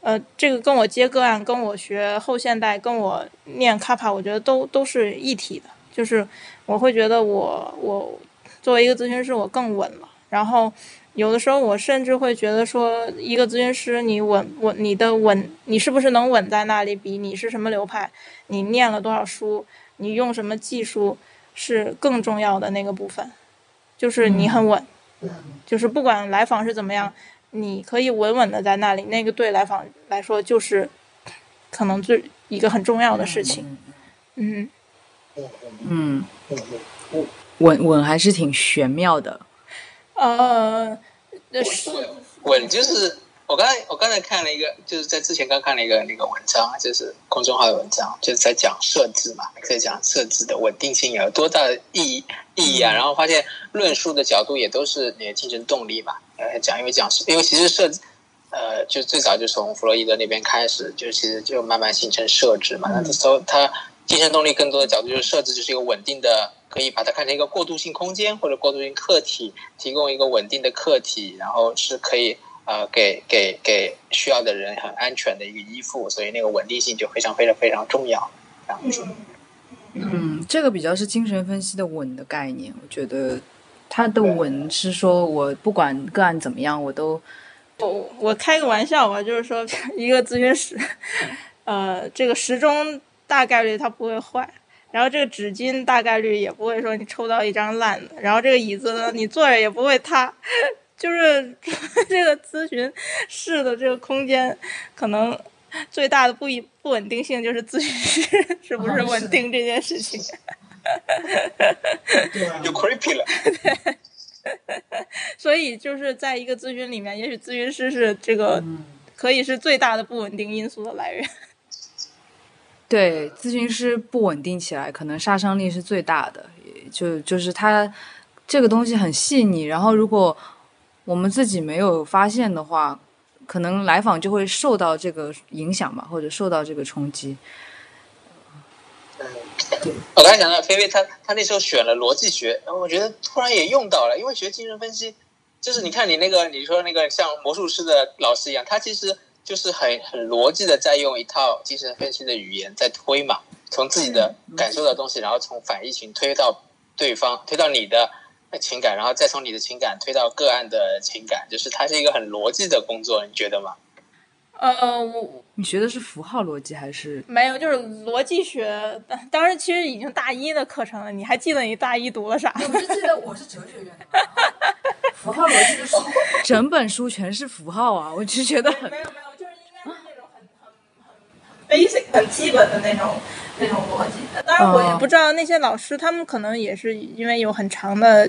[SPEAKER 2] 呃，这个跟我接个案，跟我学后现代，跟我念卡帕，我觉得都都是一体的，就是我会觉得我我。作为一个咨询师，我更稳了。然后，有的时候我甚至会觉得说，一个咨询师，你稳稳，你的稳，你是不是能稳在那里？比你是什么流派，你念了多少书，你用什么技术，是更重要的那个部分。就是你很稳，就是不管来访是怎么样，你可以稳稳的在那里。那个对来访来说，就是可能最一个很重要的事情。嗯
[SPEAKER 1] 嗯，稳稳还是挺玄妙的，
[SPEAKER 2] 呃，是
[SPEAKER 3] 稳就是我刚才我刚才看了一个，就是在之前刚看了一个那个文章，就是公众号的文章，就是在讲设置嘛，在讲设置的稳定性有多大的意义意义啊。然后发现论述的角度也都是你的精神动力嘛，呃，讲因为讲因为其实设置，呃，就最早就从弗洛伊德那边开始，就其实就慢慢形成设置嘛。那从他精神动力更多的角度就是设置就是一个稳定的。可以把它看成一个过渡性空间或者过渡性客体，提供一个稳定的客体，然后是可以呃给给给需要的人很安全的一个依附，所以那个稳定性就非常非常非常重要。这样子。
[SPEAKER 1] 嗯，这个比较是精神分析的稳的概念，我觉得它的稳是说我不管个案怎么样，我都
[SPEAKER 2] 我我开个玩笑吧，就是说 一个咨询室，呃，这个时钟大概率它不会坏。然后这个纸巾大概率也不会说你抽到一张烂的，然后这个椅子呢，你坐着也不会塌，就是 这个咨询室的这个空间，可能最大的不一不稳定性就是咨询室 是不是稳定这件事情，
[SPEAKER 3] 就 creepy 了。
[SPEAKER 2] 所以就是在一个咨询里面，也许咨询师是这个可以是最大的不稳定因素的来源。
[SPEAKER 1] 对，咨询师不稳定起来，可能杀伤力是最大的。就就是他这个东西很细腻，然后如果我们自己没有发现的话，可能来访就会受到这个影响吧，或者受到这个冲击。
[SPEAKER 3] 嗯，我刚才讲到菲菲，他他那时候选了逻辑学，然后我觉得突然也用到了，因为学精神分析，就是你看你那个你说那个像魔术师的老师一样，他其实。就是很很逻辑的在用一套精神分析的语言在推嘛，从自己的感受到东西，然后从反疫情推到对方，推到你的情感，然后再从你的情感推到个案的情感，就是它是一个很逻辑的工作，你觉得吗？
[SPEAKER 2] 呃，我
[SPEAKER 1] 你学的是符号逻辑还是
[SPEAKER 2] 没有？就是逻辑学，当时其实已经大一的课程了。你还记得你大一读了啥？
[SPEAKER 4] 我是记得我是哲学院的，符号逻辑的书，
[SPEAKER 1] 整本书全是符号啊！我就觉得很
[SPEAKER 2] 没有没有。就是应该是那种很很很 basic 很基本的那种那种逻辑，当然我也不知道那些老师他们可能也是因为有很长的，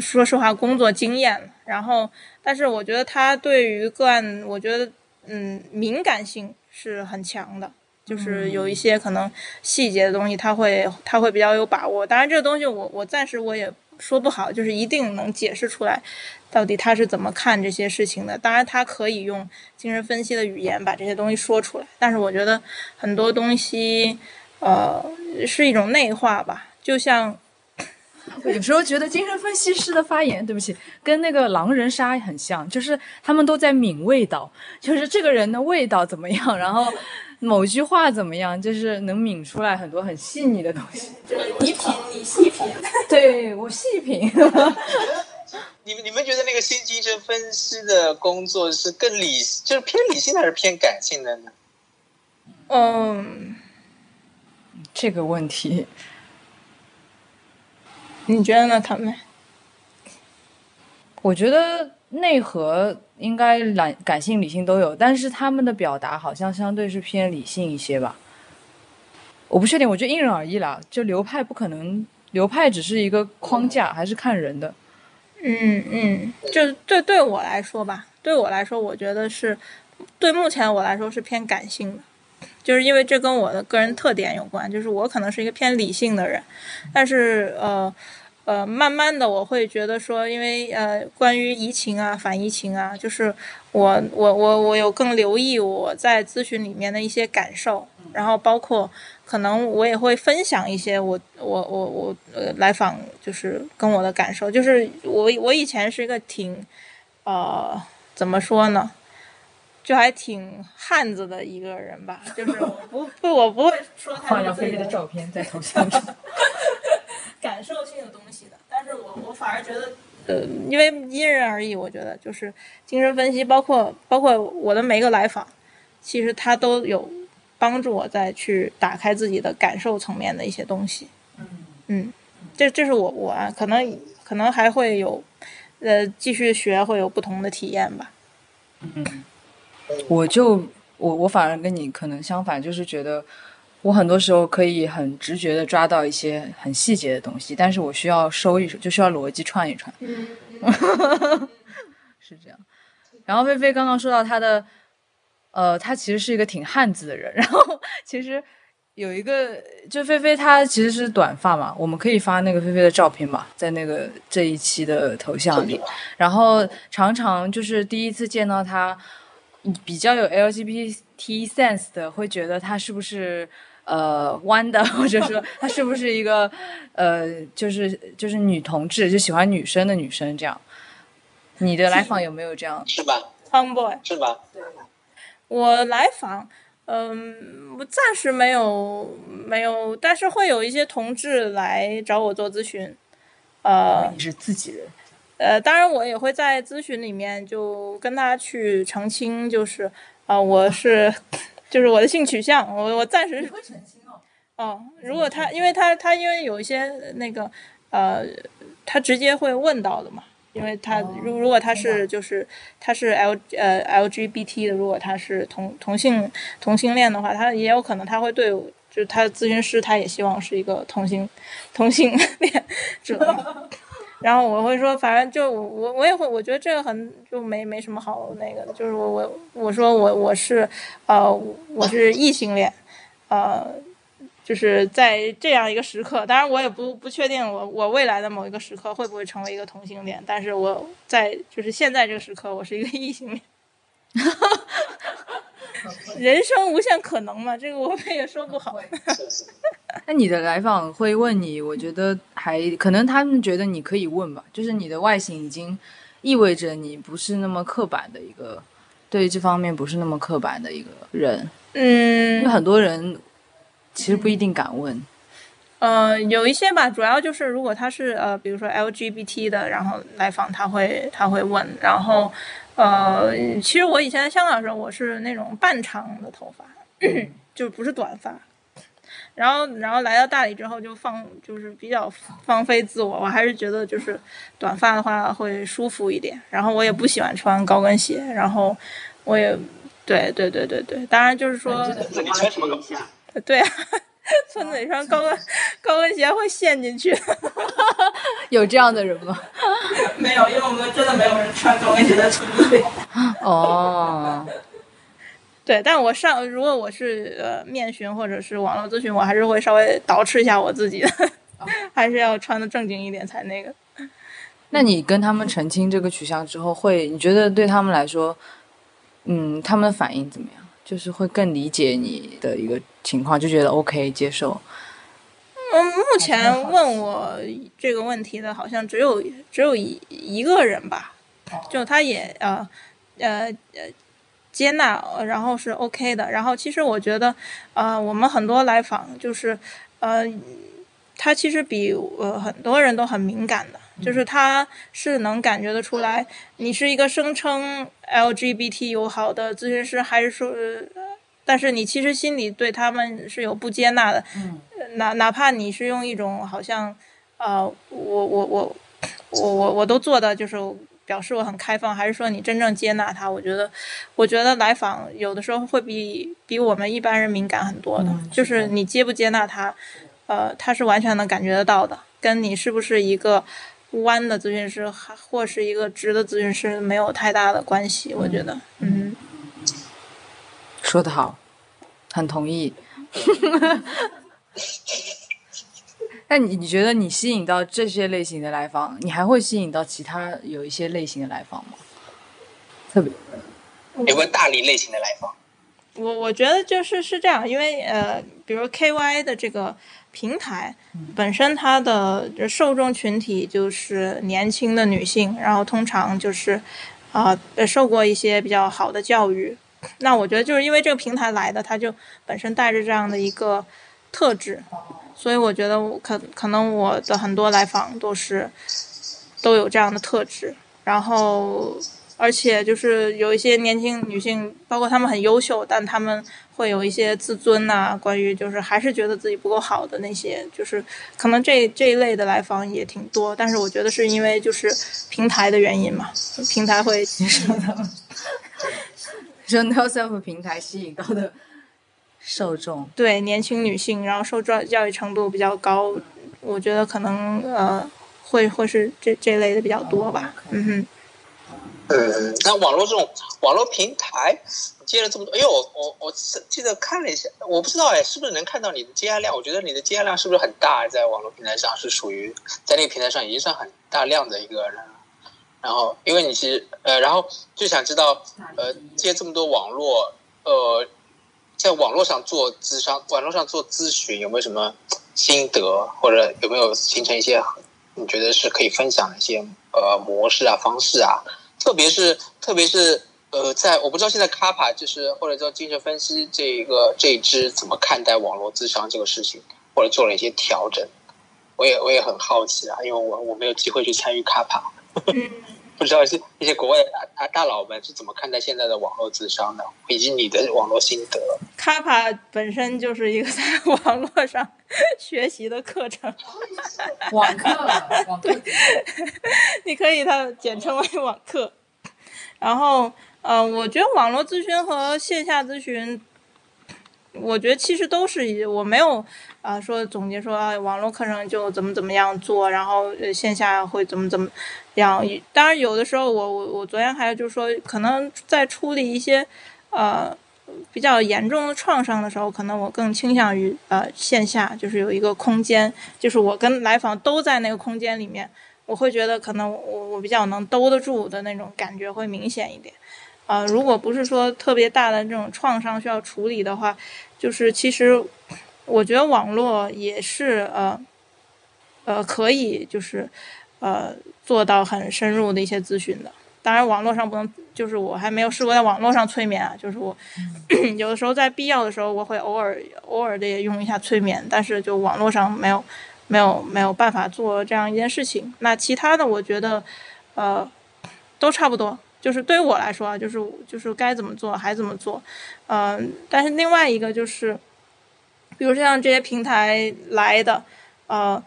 [SPEAKER 2] 说实话工作经验，然后但是我觉得他对于个案，我觉得嗯敏感性是很强的，就是有一些可能细节的东西他会他会比较有把握。当然这个东西我我暂时我也说不好，就是一定能解释出来。到底他是怎么看这些事情的？当然，他可以用精神分析的语言把这些东西说出来。但是，我觉得很多东西，呃，是一种内化吧。就像
[SPEAKER 1] 有时候觉得精神分析师的发言，对不起，跟那个狼人杀很像，就是他们都在抿味道，就是这个人的味道怎么样，然后某句话怎么样，就是能抿出来很多很细腻的东西。
[SPEAKER 2] 就是你品，你细品。
[SPEAKER 1] 对我细品。
[SPEAKER 3] 你们你们觉得那个新精神分析的工作是更理，就是偏理性还是偏感性的呢？
[SPEAKER 2] 嗯，
[SPEAKER 1] 这个问题，
[SPEAKER 2] 你觉得呢，他们？
[SPEAKER 1] 我觉得内核应该感感性、理性都有，但是他们的表达好像相对是偏理性一些吧。我不确定，我觉得因人而异啦。就流派不可能，流派只是一个框架，还是看人的。
[SPEAKER 2] 嗯嗯，就对对我来说吧，对我来说，我觉得是对目前我来说是偏感性的，就是因为这跟我的个人特点有关，就是我可能是一个偏理性的人，但是呃。呃，慢慢的我会觉得说，因为呃，关于移情啊、反移情啊，就是我我我我有更留意我在咨询里面的一些感受，然后包括可能我也会分享一些我我我我呃来访就是跟我的感受，就是我我以前是一个挺呃怎么说呢，就还挺汉子的一个人吧，就是不不 我不会说太多自己的
[SPEAKER 1] 照片在头像上。
[SPEAKER 2] 感受性的东西的，但是我我反而觉得，呃，因为因人而异，我觉得就是精神分析，包括包括我的每一个来访，其实它都有帮助我再去打开自己的感受层面的一些东西。嗯嗯，这这是我我啊，可能可能还会有，呃，继续学会有不同的体验吧。
[SPEAKER 1] 嗯，我就我我反而跟你可能相反，就是觉得。我很多时候可以很直觉的抓到一些很细节的东西，但是我需要收一收，就需要逻辑串一串。是这样。然后菲菲刚刚说到她的，呃，她其实是一个挺汉子的人。然后其实有一个，就菲菲她其实是短发嘛，我们可以发那个菲菲的照片嘛，在那个这一期的头像里。然后常常就是第一次见到他，比较有 LGBT sense 的，会觉得他是不是？呃，弯的，或者说她是不是一个呃，就是就是女同志，就喜欢女生的女生这样？你的来访有没有这样？
[SPEAKER 3] 是吧
[SPEAKER 2] ？Tomboy
[SPEAKER 3] 是吧？
[SPEAKER 2] 对。我来访，嗯，我暂时没有没有，但是会有一些同志来找我做咨询。呃，
[SPEAKER 1] 你是自己人？
[SPEAKER 2] 呃，当然我也会在咨询里面就跟他去澄清，就是啊，我是。就是我的性取向，我我暂时会澄清哦。如果他，因为他他因为有一些那个呃，他直接会问到的嘛。因为他如如果他是就是他是 L 呃 LGBT 的，如果他是同同性同性恋的话，他也有可能他会对，就是他的咨询师他也希望是一个同性同性 恋者。然后我会说，反正就我我也会，我觉得这个很就没没什么好那个的，就是我我我说我我是呃我是异性恋，呃就是在这样一个时刻，当然我也不不确定我我未来的某一个时刻会不会成为一个同性恋，但是我在就是现在这个时刻，我是一个异性恋。人生无限可能嘛，这个我们也说不好。
[SPEAKER 1] 那你的来访会问你，我觉得还可能他们觉得你可以问吧，就是你的外形已经意味着你不是那么刻板的一个，对这方面不是那么刻板的一个人。
[SPEAKER 2] 嗯，
[SPEAKER 1] 因为很多人其实不一定敢问。
[SPEAKER 2] 呃，有一些吧，主要就是如果他是呃，比如说 LGBT 的，然后来访他会他会问，然后。呃，其实我以前在香港的时候，我是那种半长的头发，就不是短发。然后，然后来到大理之后，就放就是比较放飞自我。我还是觉得就是短发的话会舒服一点。然后我也不喜欢穿高跟鞋。然后我也对对对对对，当然就是说，对啊。村子里穿高跟 高跟鞋会陷进去，
[SPEAKER 1] 有这样的人吗？
[SPEAKER 2] 没有，因为我们真的没有人穿高跟鞋在村子里。哦，对，但我上如果我是呃面询或者是网络咨询，我还是会稍微捯饬一下我自己的，还是要穿的正经一点才那个。
[SPEAKER 1] 那你跟他们澄清这个取向之后，会你觉得对他们来说，嗯，他们的反应怎么样？就是会更理解你的一个情况，就觉得 OK 接受。
[SPEAKER 2] 嗯，目前问我这个问题的，好像只有只有一一个人吧，就他也呃呃呃接纳，然后是 OK 的。然后其实我觉得，呃，我们很多来访就是呃，他其实比呃很多人都很敏感的。就是他是能感觉得出来，你是一个声称 LGBT 友好的咨询师，还是说，但是你其实心里对他们是有不接纳的。嗯，哪哪怕你是用一种好像，呃，我我我我我我都做的就是表示我很开放，还是说你真正接纳他？我觉得，我觉得来访有的时候会比比我们一般人敏感很多的。就是你接不接纳他，呃，他是完全能感觉得到的，跟你是不是一个。弯的咨询师还或是一个直的咨询师没有太大的关系，我觉得，嗯。
[SPEAKER 1] 说的好，很同意。那你你觉得你吸引到这些类型的来访，你还会吸引到其他有一些类型的来访吗？特别
[SPEAKER 3] 有没有大理类型的来访？
[SPEAKER 2] 我我觉得就是是这样，因为呃，比如 KY 的这个平台本身它的受众群体就是年轻的女性，然后通常就是啊、呃受过一些比较好的教育。那我觉得就是因为这个平台来的，它就本身带着这样的一个特质，所以我觉得我可可能我的很多来访都是都有这样的特质，然后而且就是有一些年轻女性，包括她们很优秀，但她们会有一些自尊呐、关于就是还是觉得自己不够好的那些，就是可能这这一类的来访也挺多，但是我觉得是因为就是平台的原因嘛，平台会
[SPEAKER 1] 说 No Self 平台吸引到的受众，
[SPEAKER 2] 对年轻女性，然后受教教育程度比较高，我觉得可能呃会会是这这类的比较多吧，嗯哼。
[SPEAKER 3] 嗯，那网络这种网络平台接了这么多，因为我我我记得看了一下，我不知道哎，是不是能看到你的接案量？我觉得你的接案量是不是很大？在网络平台上是属于在那个平台上已经算很大量的一个人了。然后，因为你其实呃，然后就想知道呃，接这么多网络呃，在网络上做咨商，网络上做咨询有没有什么心得，或者有没有形成一些你觉得是可以分享的一些呃模式啊、方式啊？特别是特别是呃，在我不知道现在卡帕就是或者叫精神分析这一个这一支怎么看待网络智商这个事情，或者做了一些调整，我也我也很好奇啊，因为我我没有机会去参与卡帕，不知道是一些国外的大大佬们是怎么看待现在的网络智商的，以及你的网络心得。
[SPEAKER 2] 卡帕本身就是一个在 网络上学习的课程，
[SPEAKER 4] 网课，网课，
[SPEAKER 2] 你可以它简称为网课。然后，呃，我觉得网络咨询和线下咨询，我觉得其实都是一，我没有啊、说总结说啊网络课程就怎么怎么样做，然后呃线下会怎么怎么样。当然，有的时候我我我昨天还就是说，可能在处理一些呃比较严重的创伤的时候，可能我更倾向于呃线下，就是有一个空间，就是我跟来访都在那个空间里面，我会觉得可能我我比较能兜得住的那种感觉会明显一点。呃，如果不是说特别大的这种创伤需要处理的话，就是其实我觉得网络也是呃呃可以就是呃做到很深入的一些咨询的。当然，网络上不能，就是我还没有试过在网络上催眠啊，就是我 有的时候在必要的时候，我会偶尔偶尔的也用一下催眠，但是就网络上没有没有没有办法做这样一件事情。那其他的，我觉得呃都差不多。就是对于我来说啊，就是就是该怎么做还怎么做，嗯、但是另外一个就是，比如像这些平台来的，呃，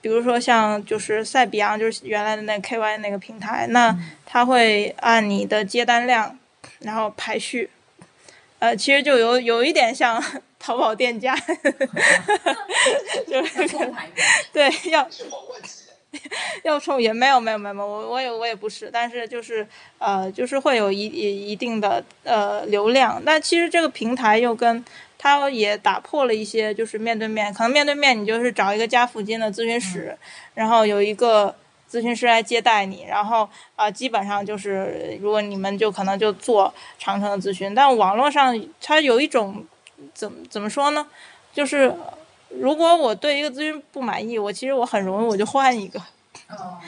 [SPEAKER 2] 比如说像就是赛比昂，就是原来的那 KY 那个平台，那它会按你的接单量，然后排序，呃，其实就有有一点像 淘宝店家，就是对要 要冲也没有没有没有，我我也我也不是，但是就是呃就是会有一一一定的呃流量，那其实这个平台又跟它也打破了一些就是面对面，可能面对面你就是找一个家附近的咨询室，然后有一个咨询师来接待你，然后啊、基本上就是如果你们就可能就做长城的咨询，但网络上它有一种怎么怎么说呢，就是。如果我对一个咨询不满意，我其实我很容易我就换一个，
[SPEAKER 4] 哦，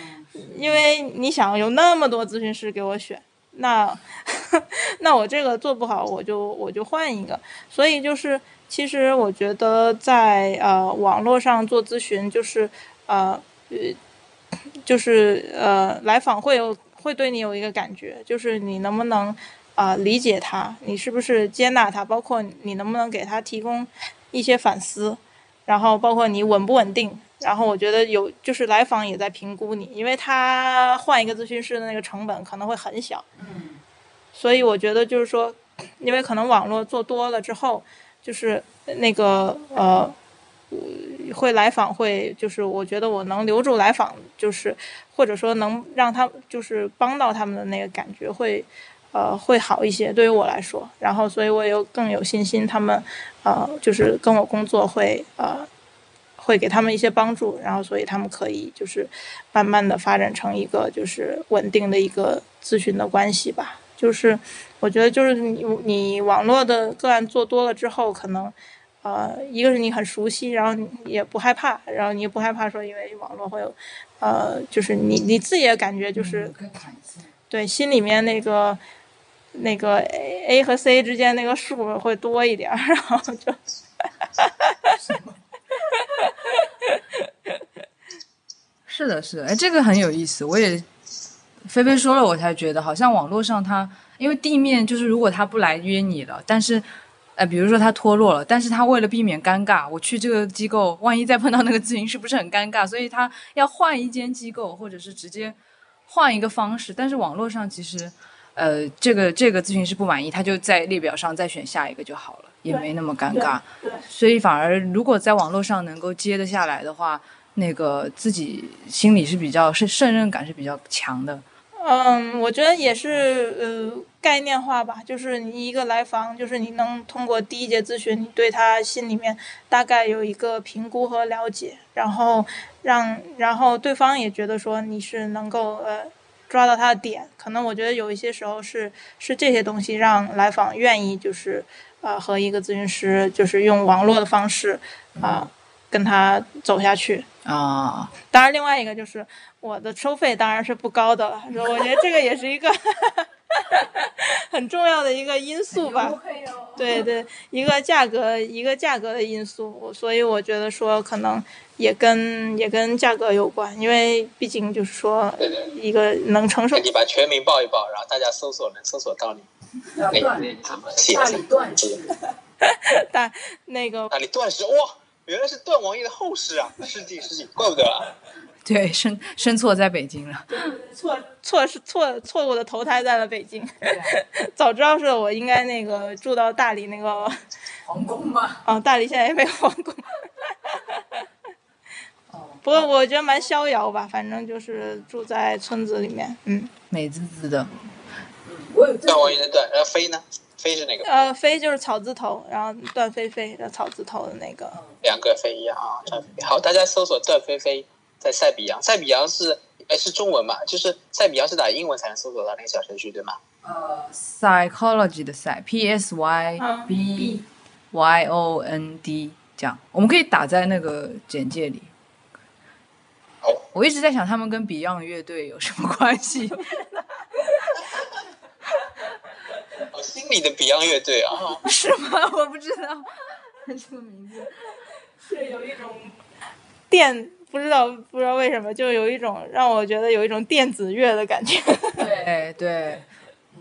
[SPEAKER 2] 因为你想有那么多咨询师给我选，那 那我这个做不好，我就我就换一个。所以就是，其实我觉得在呃网络上做咨询，就是呃呃，就是呃来访会有会对你有一个感觉，就是你能不能啊、理解他，你是不是接纳他，包括你能不能给他提供一些反思。然后包括你稳不稳定，然后我觉得有就是来访也在评估你，因为他换一个咨询师的那个成本可能会很小，
[SPEAKER 4] 嗯，
[SPEAKER 2] 所以我觉得就是说，因为可能网络做多了之后，就是那个呃，会来访会就是我觉得我能留住来访，就是或者说能让他就是帮到他们的那个感觉会呃会好一些，对于我来说，然后所以我有更有信心，他们呃就是跟我工作会呃会给他们一些帮助，然后所以他们可以就是慢慢的发展成一个就是稳定的一个咨询的关系吧。就是我觉得就是你你网络的个案做多了之后，可能呃一个是你很熟悉，然后你也不害怕，然后你也不害怕说因为网络会有呃就是你你自己也感觉就是。对心里面那个那个 A A 和 C 之间那个数会多一点，然后就
[SPEAKER 1] 是的，是的，哎，这个很有意思。我也菲菲说了，我才觉得好像网络上他，因为地面就是如果他不来约你了，但是，呃，比如说他脱落了，但是他为了避免尴尬，我去这个机构，万一再碰到那个咨询师，不是很尴尬？所以他要换一间机构，或者是直接换一个方式。但是网络上其实，呃，这个这个咨询师不满意，他就在列表上再选下一个就好了，也没那么尴尬。所以反而如果在网络上能够接得下来的话，那个自己心里是比较是胜任感是比较强的。
[SPEAKER 2] 嗯，我觉得也是呃概念化吧，就是你一个来访，就是你能通过第一节咨询，你对他心里面大概有一个评估和了解，然后让然后对方也觉得说你是能够呃抓到他的点，可能我觉得有一些时候是是这些东西让来访愿意就是呃和一个咨询师就是用网络的方式啊、跟他走下去，
[SPEAKER 1] 啊，
[SPEAKER 2] 当然，另外一个就是我的收费当然是不高的了，我觉得这个也是一个 很重要的一个因素吧。对对，一个价格一个价格的因素，所以我觉得说可能也跟也跟价格有关，因为毕竟就是说一个能承受
[SPEAKER 3] 你把全名报一报，然后大家搜索能搜索到你。哎
[SPEAKER 4] 要断
[SPEAKER 3] 怎么写
[SPEAKER 4] 大理 断食，
[SPEAKER 2] 但那个
[SPEAKER 3] 那你断食哇，原来是段王爷的后事啊！失敬失敬，怪不得啊。
[SPEAKER 1] 对，生生错在北京了。
[SPEAKER 2] 错错是错错误的投胎在了北京，早知道是我应该那个住到大理那个。
[SPEAKER 4] 皇宫吗？
[SPEAKER 2] 哦，大理现在也没有皇宫。
[SPEAKER 4] 哦，
[SPEAKER 2] 不过我觉得蛮逍遥吧，反正就是住在村子里面。嗯，
[SPEAKER 1] 美滋滋的，
[SPEAKER 4] 我有这
[SPEAKER 3] 段王爷的段，然后飞呢？飞是哪个？
[SPEAKER 2] 呃，飞就是草字头，然后段飞飞的草字头的那个。
[SPEAKER 3] 两个飞一样啊。段飞飞好，大家搜索段飞飞在塞比扬，塞比扬是哎是中文嘛？就是塞比扬是打英文才能搜索到那个小程序对吗？
[SPEAKER 4] 呃
[SPEAKER 1] psychology 的 psy，p s y
[SPEAKER 2] 嗯
[SPEAKER 1] b y o n d 这样，我们可以打在那个简介里。
[SPEAKER 3] 好，
[SPEAKER 1] 我一直在想，他们跟 Beyond 乐队有什么关系？
[SPEAKER 3] 哦，心里的 Beyond 乐队啊。
[SPEAKER 1] 是吗？我不知道 这个名字。
[SPEAKER 2] 是有一种电，不知道不知道为什么，就有一种让我觉得有一种电子乐的感觉。
[SPEAKER 1] 对对，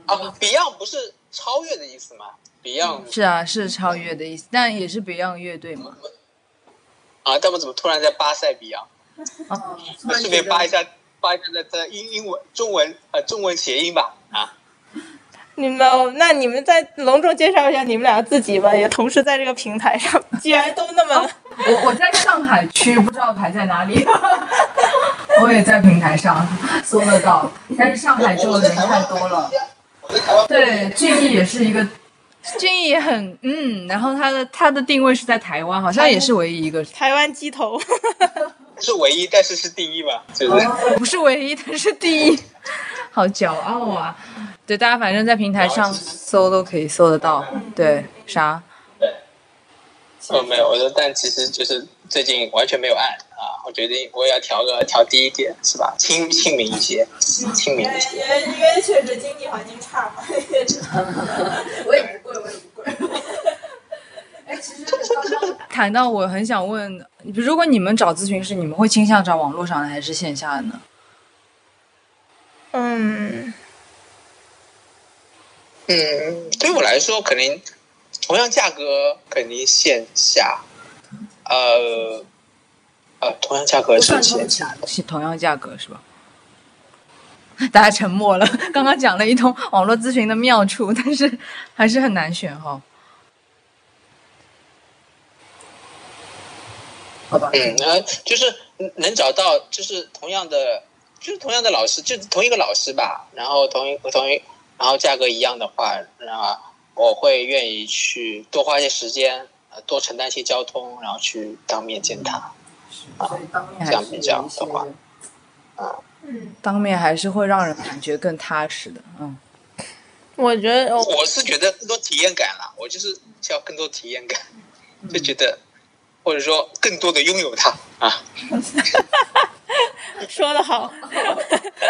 [SPEAKER 3] 啊，Beyond 不是超越的意思吗？Beyond
[SPEAKER 1] 是啊，是超越的意思，但也是 Beyond 乐队嘛。
[SPEAKER 3] 啊，但我怎么突然在巴塞 Beyond？
[SPEAKER 1] 啊，
[SPEAKER 3] 顺便扒一下，扒一下那这英英文、中文呃中文谐音吧啊。
[SPEAKER 2] 你们，那你们再隆重介绍一下你们俩自己吧，也同时在这个平台上，既然都那么。
[SPEAKER 1] 我我在上海区，不知道排在哪里。我也在平台上搜得到，但是上海就人太多了。
[SPEAKER 3] 我在台湾，
[SPEAKER 1] 对，俊逸也是一个，俊逸也很嗯，然后他的他的定位是在台湾，好像也是唯一一个，
[SPEAKER 2] 台湾鸡头，
[SPEAKER 3] 不 是唯一，但是是第一嘛，是不是？
[SPEAKER 1] 不是唯一，但是第一，好骄傲啊！对，大家反正在平台上搜都可以搜得到。对，啥？
[SPEAKER 3] 哦，没有，我说，但其实就是最近完全没有按啊，我决定我也要调个调低一点，是吧？亲亲民一些，亲民一些。
[SPEAKER 2] 也因为确实经济环境差嘛。
[SPEAKER 4] 我也不贵，我也不贵。哎，其实刚刚
[SPEAKER 1] 谈到我很想问，如果你们找咨询师，你们会倾向找网络上的还是线下的呢？
[SPEAKER 2] 嗯，
[SPEAKER 3] 嗯，对我来说，肯定同样价格，肯定线下，呃呃，同样价格是线下
[SPEAKER 4] 情，
[SPEAKER 1] 是同样价格是吧？大家沉默了。刚刚讲了一通网络咨询的妙处，但是还是很难选哈。
[SPEAKER 4] 好吧，
[SPEAKER 3] 嗯，呃，就是能找到，就是同样的，就是同样的老师，就同一个老师吧，然后同一同一然后价格一样的话，那我会愿意去多花一些时间，呃，多承担一些交通，然后去当面见他。
[SPEAKER 1] 所以当面
[SPEAKER 3] 这样比较的话，
[SPEAKER 2] 嗯，
[SPEAKER 1] 当面还是会让人感觉更踏实的。嗯，
[SPEAKER 2] 我觉得我
[SPEAKER 3] 我是觉得更多体验感啦，我就是需要更多体验感，就觉得或者说更多的拥有它啊。
[SPEAKER 2] 说的好。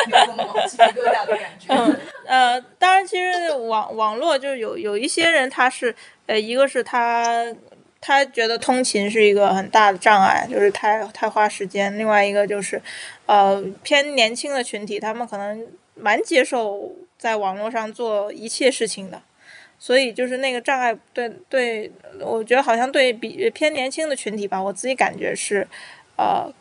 [SPEAKER 4] 有种鸡皮疙瘩的感觉。
[SPEAKER 2] 嗯，呃，当然，其实网网络就是有有一些人，他是呃，一个是他他觉得通勤是一个很大的障碍，就是太太花时间；另外一个就是，呃，偏年轻的群体，他们可能蛮接受在网络上做一切事情的，所以就是那个障碍，对对，我觉得好像对比偏年轻的群体吧，我自己感觉是，呃。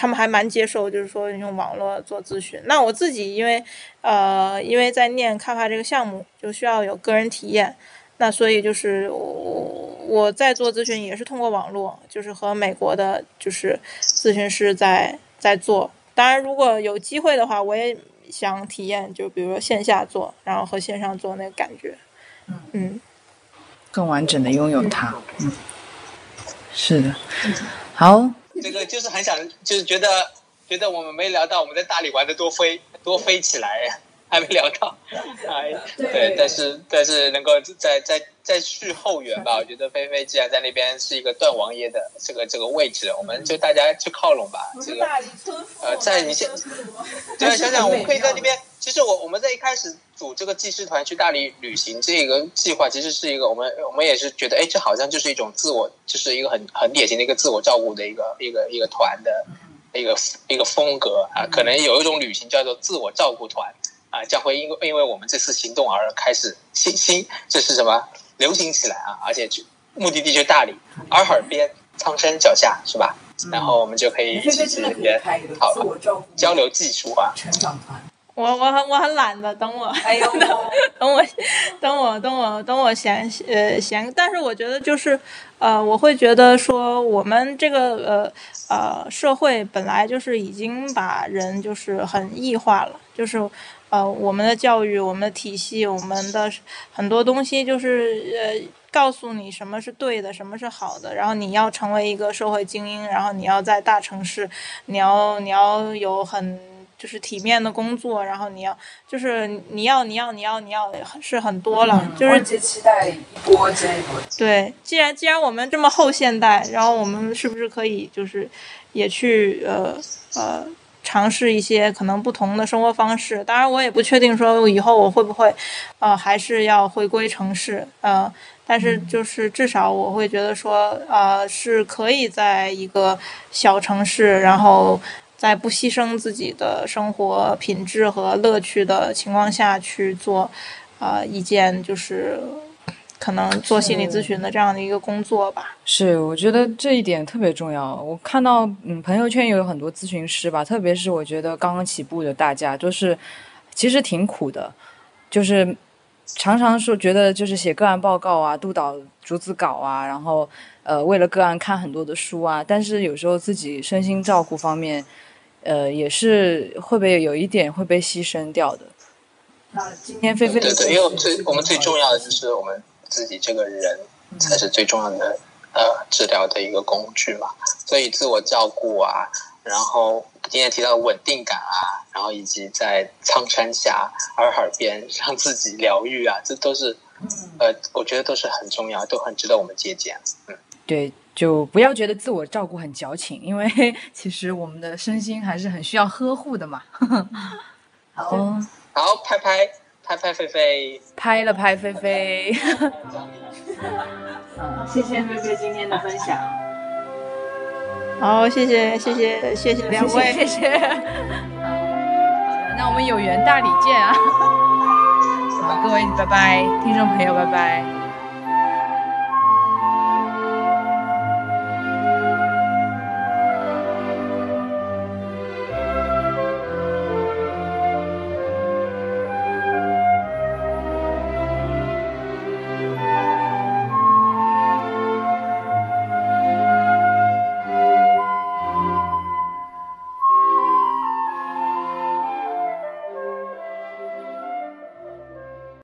[SPEAKER 2] 他们还蛮接受，就是说用网络做咨询。那我自己因为，呃，因为在念开发这个项目，就需要有个人体验。那所以就是我我在做咨询也是通过网络，就是和美国的，就是咨询师在在做。当然，如果有机会的话，我也想体验，就比如说线下做，然后和线上做那个感觉。嗯，
[SPEAKER 1] 更完整的拥有它。嗯，是的。好。
[SPEAKER 3] 这个就是很想，就是觉得觉得我们没聊到我们在大理玩的多飞多飞起来，还没聊到，哎，对，但是但是能够再再再续后援吧，我觉得菲菲既然在那边是一个段王爷的这个这个位置，我们就大家去靠拢吧，这个呃，在你现，对，想想我们可以在那边。其实我我们在一开始组这个技师团去大理旅行这个计划，其实是一个我们我们也是觉得，哎，这好像就是一种自我，就是一个很很典型的一个自我照顾的一个一个一个团的一个一个风格啊。可能有一种旅行叫做自我照顾团啊，将会因为因为我们这次行动而开始新新这是什么流行起来啊？而且去目的地就大理洱海边苍山脚下是吧？然后我们就可以一起去那边好交流技术啊，
[SPEAKER 4] 成长团。
[SPEAKER 2] 我我很我很懒的，等我，
[SPEAKER 4] 哎呦，
[SPEAKER 2] 等我，等我，等我，等我闲呃闲，但是我觉得就是呃，我会觉得说我们这个呃呃社会本来就是已经把人就是很异化了，就是呃我们的教育、我们的体系、我们的很多东西就是呃告诉你什么是对的，什么是好的，然后你要成为一个社会精英，然后你要在大城市，你要你要有很。就是体面的工作，然后你要，就是你要，你要，你要，你要，是很多了。就是
[SPEAKER 4] 期待一波接一波。
[SPEAKER 2] 对，既然既然我们这么后现代，然后我们是不是可以就是也去呃呃尝试一些可能不同的生活方式？当然，我也不确定说以后我会不会呃还是要回归城市呃，但是就是至少我会觉得说呃是可以在一个小城市，然后。在不牺牲自己的生活品质和乐趣的情况下去做，呃，一件就是可能做心理咨询的这样的一个工作吧。
[SPEAKER 1] 是，我觉得这一点特别重要。我看到，嗯，朋友圈有很多咨询师吧，特别是我觉得刚刚起步的大家，就是其实挺苦的，就是常常说觉得就是写个案报告啊，督导逐字稿啊，然后呃，为了个案看很多的书啊，但是有时候自己身心照顾方面。呃，也是会被有一点会被牺牲掉的？那今天菲菲
[SPEAKER 3] 对对，因为最我们最重要的就是我们自己这个人才是最重要的呃治疗的一个工具嘛。所以自我照顾啊，然后今天提到稳定感啊，然后以及在苍山下洱海边让自己疗愈啊，这都是呃，我觉得都是很重要，都很值得我们借鉴。嗯，
[SPEAKER 1] 对。就不要觉得自我照顾很矫情，因为 其实我们的身心还是很需要呵护的嘛。
[SPEAKER 3] 好，好，拍拍拍拍菲菲，
[SPEAKER 1] 拍了拍菲菲。
[SPEAKER 4] 嗯，谢谢菲菲今天的分享。
[SPEAKER 2] 好，谢谢谢谢谢谢两位，
[SPEAKER 1] 谢谢。好的，那我们有缘大理见啊！好，各位拜拜，听众朋友拜拜。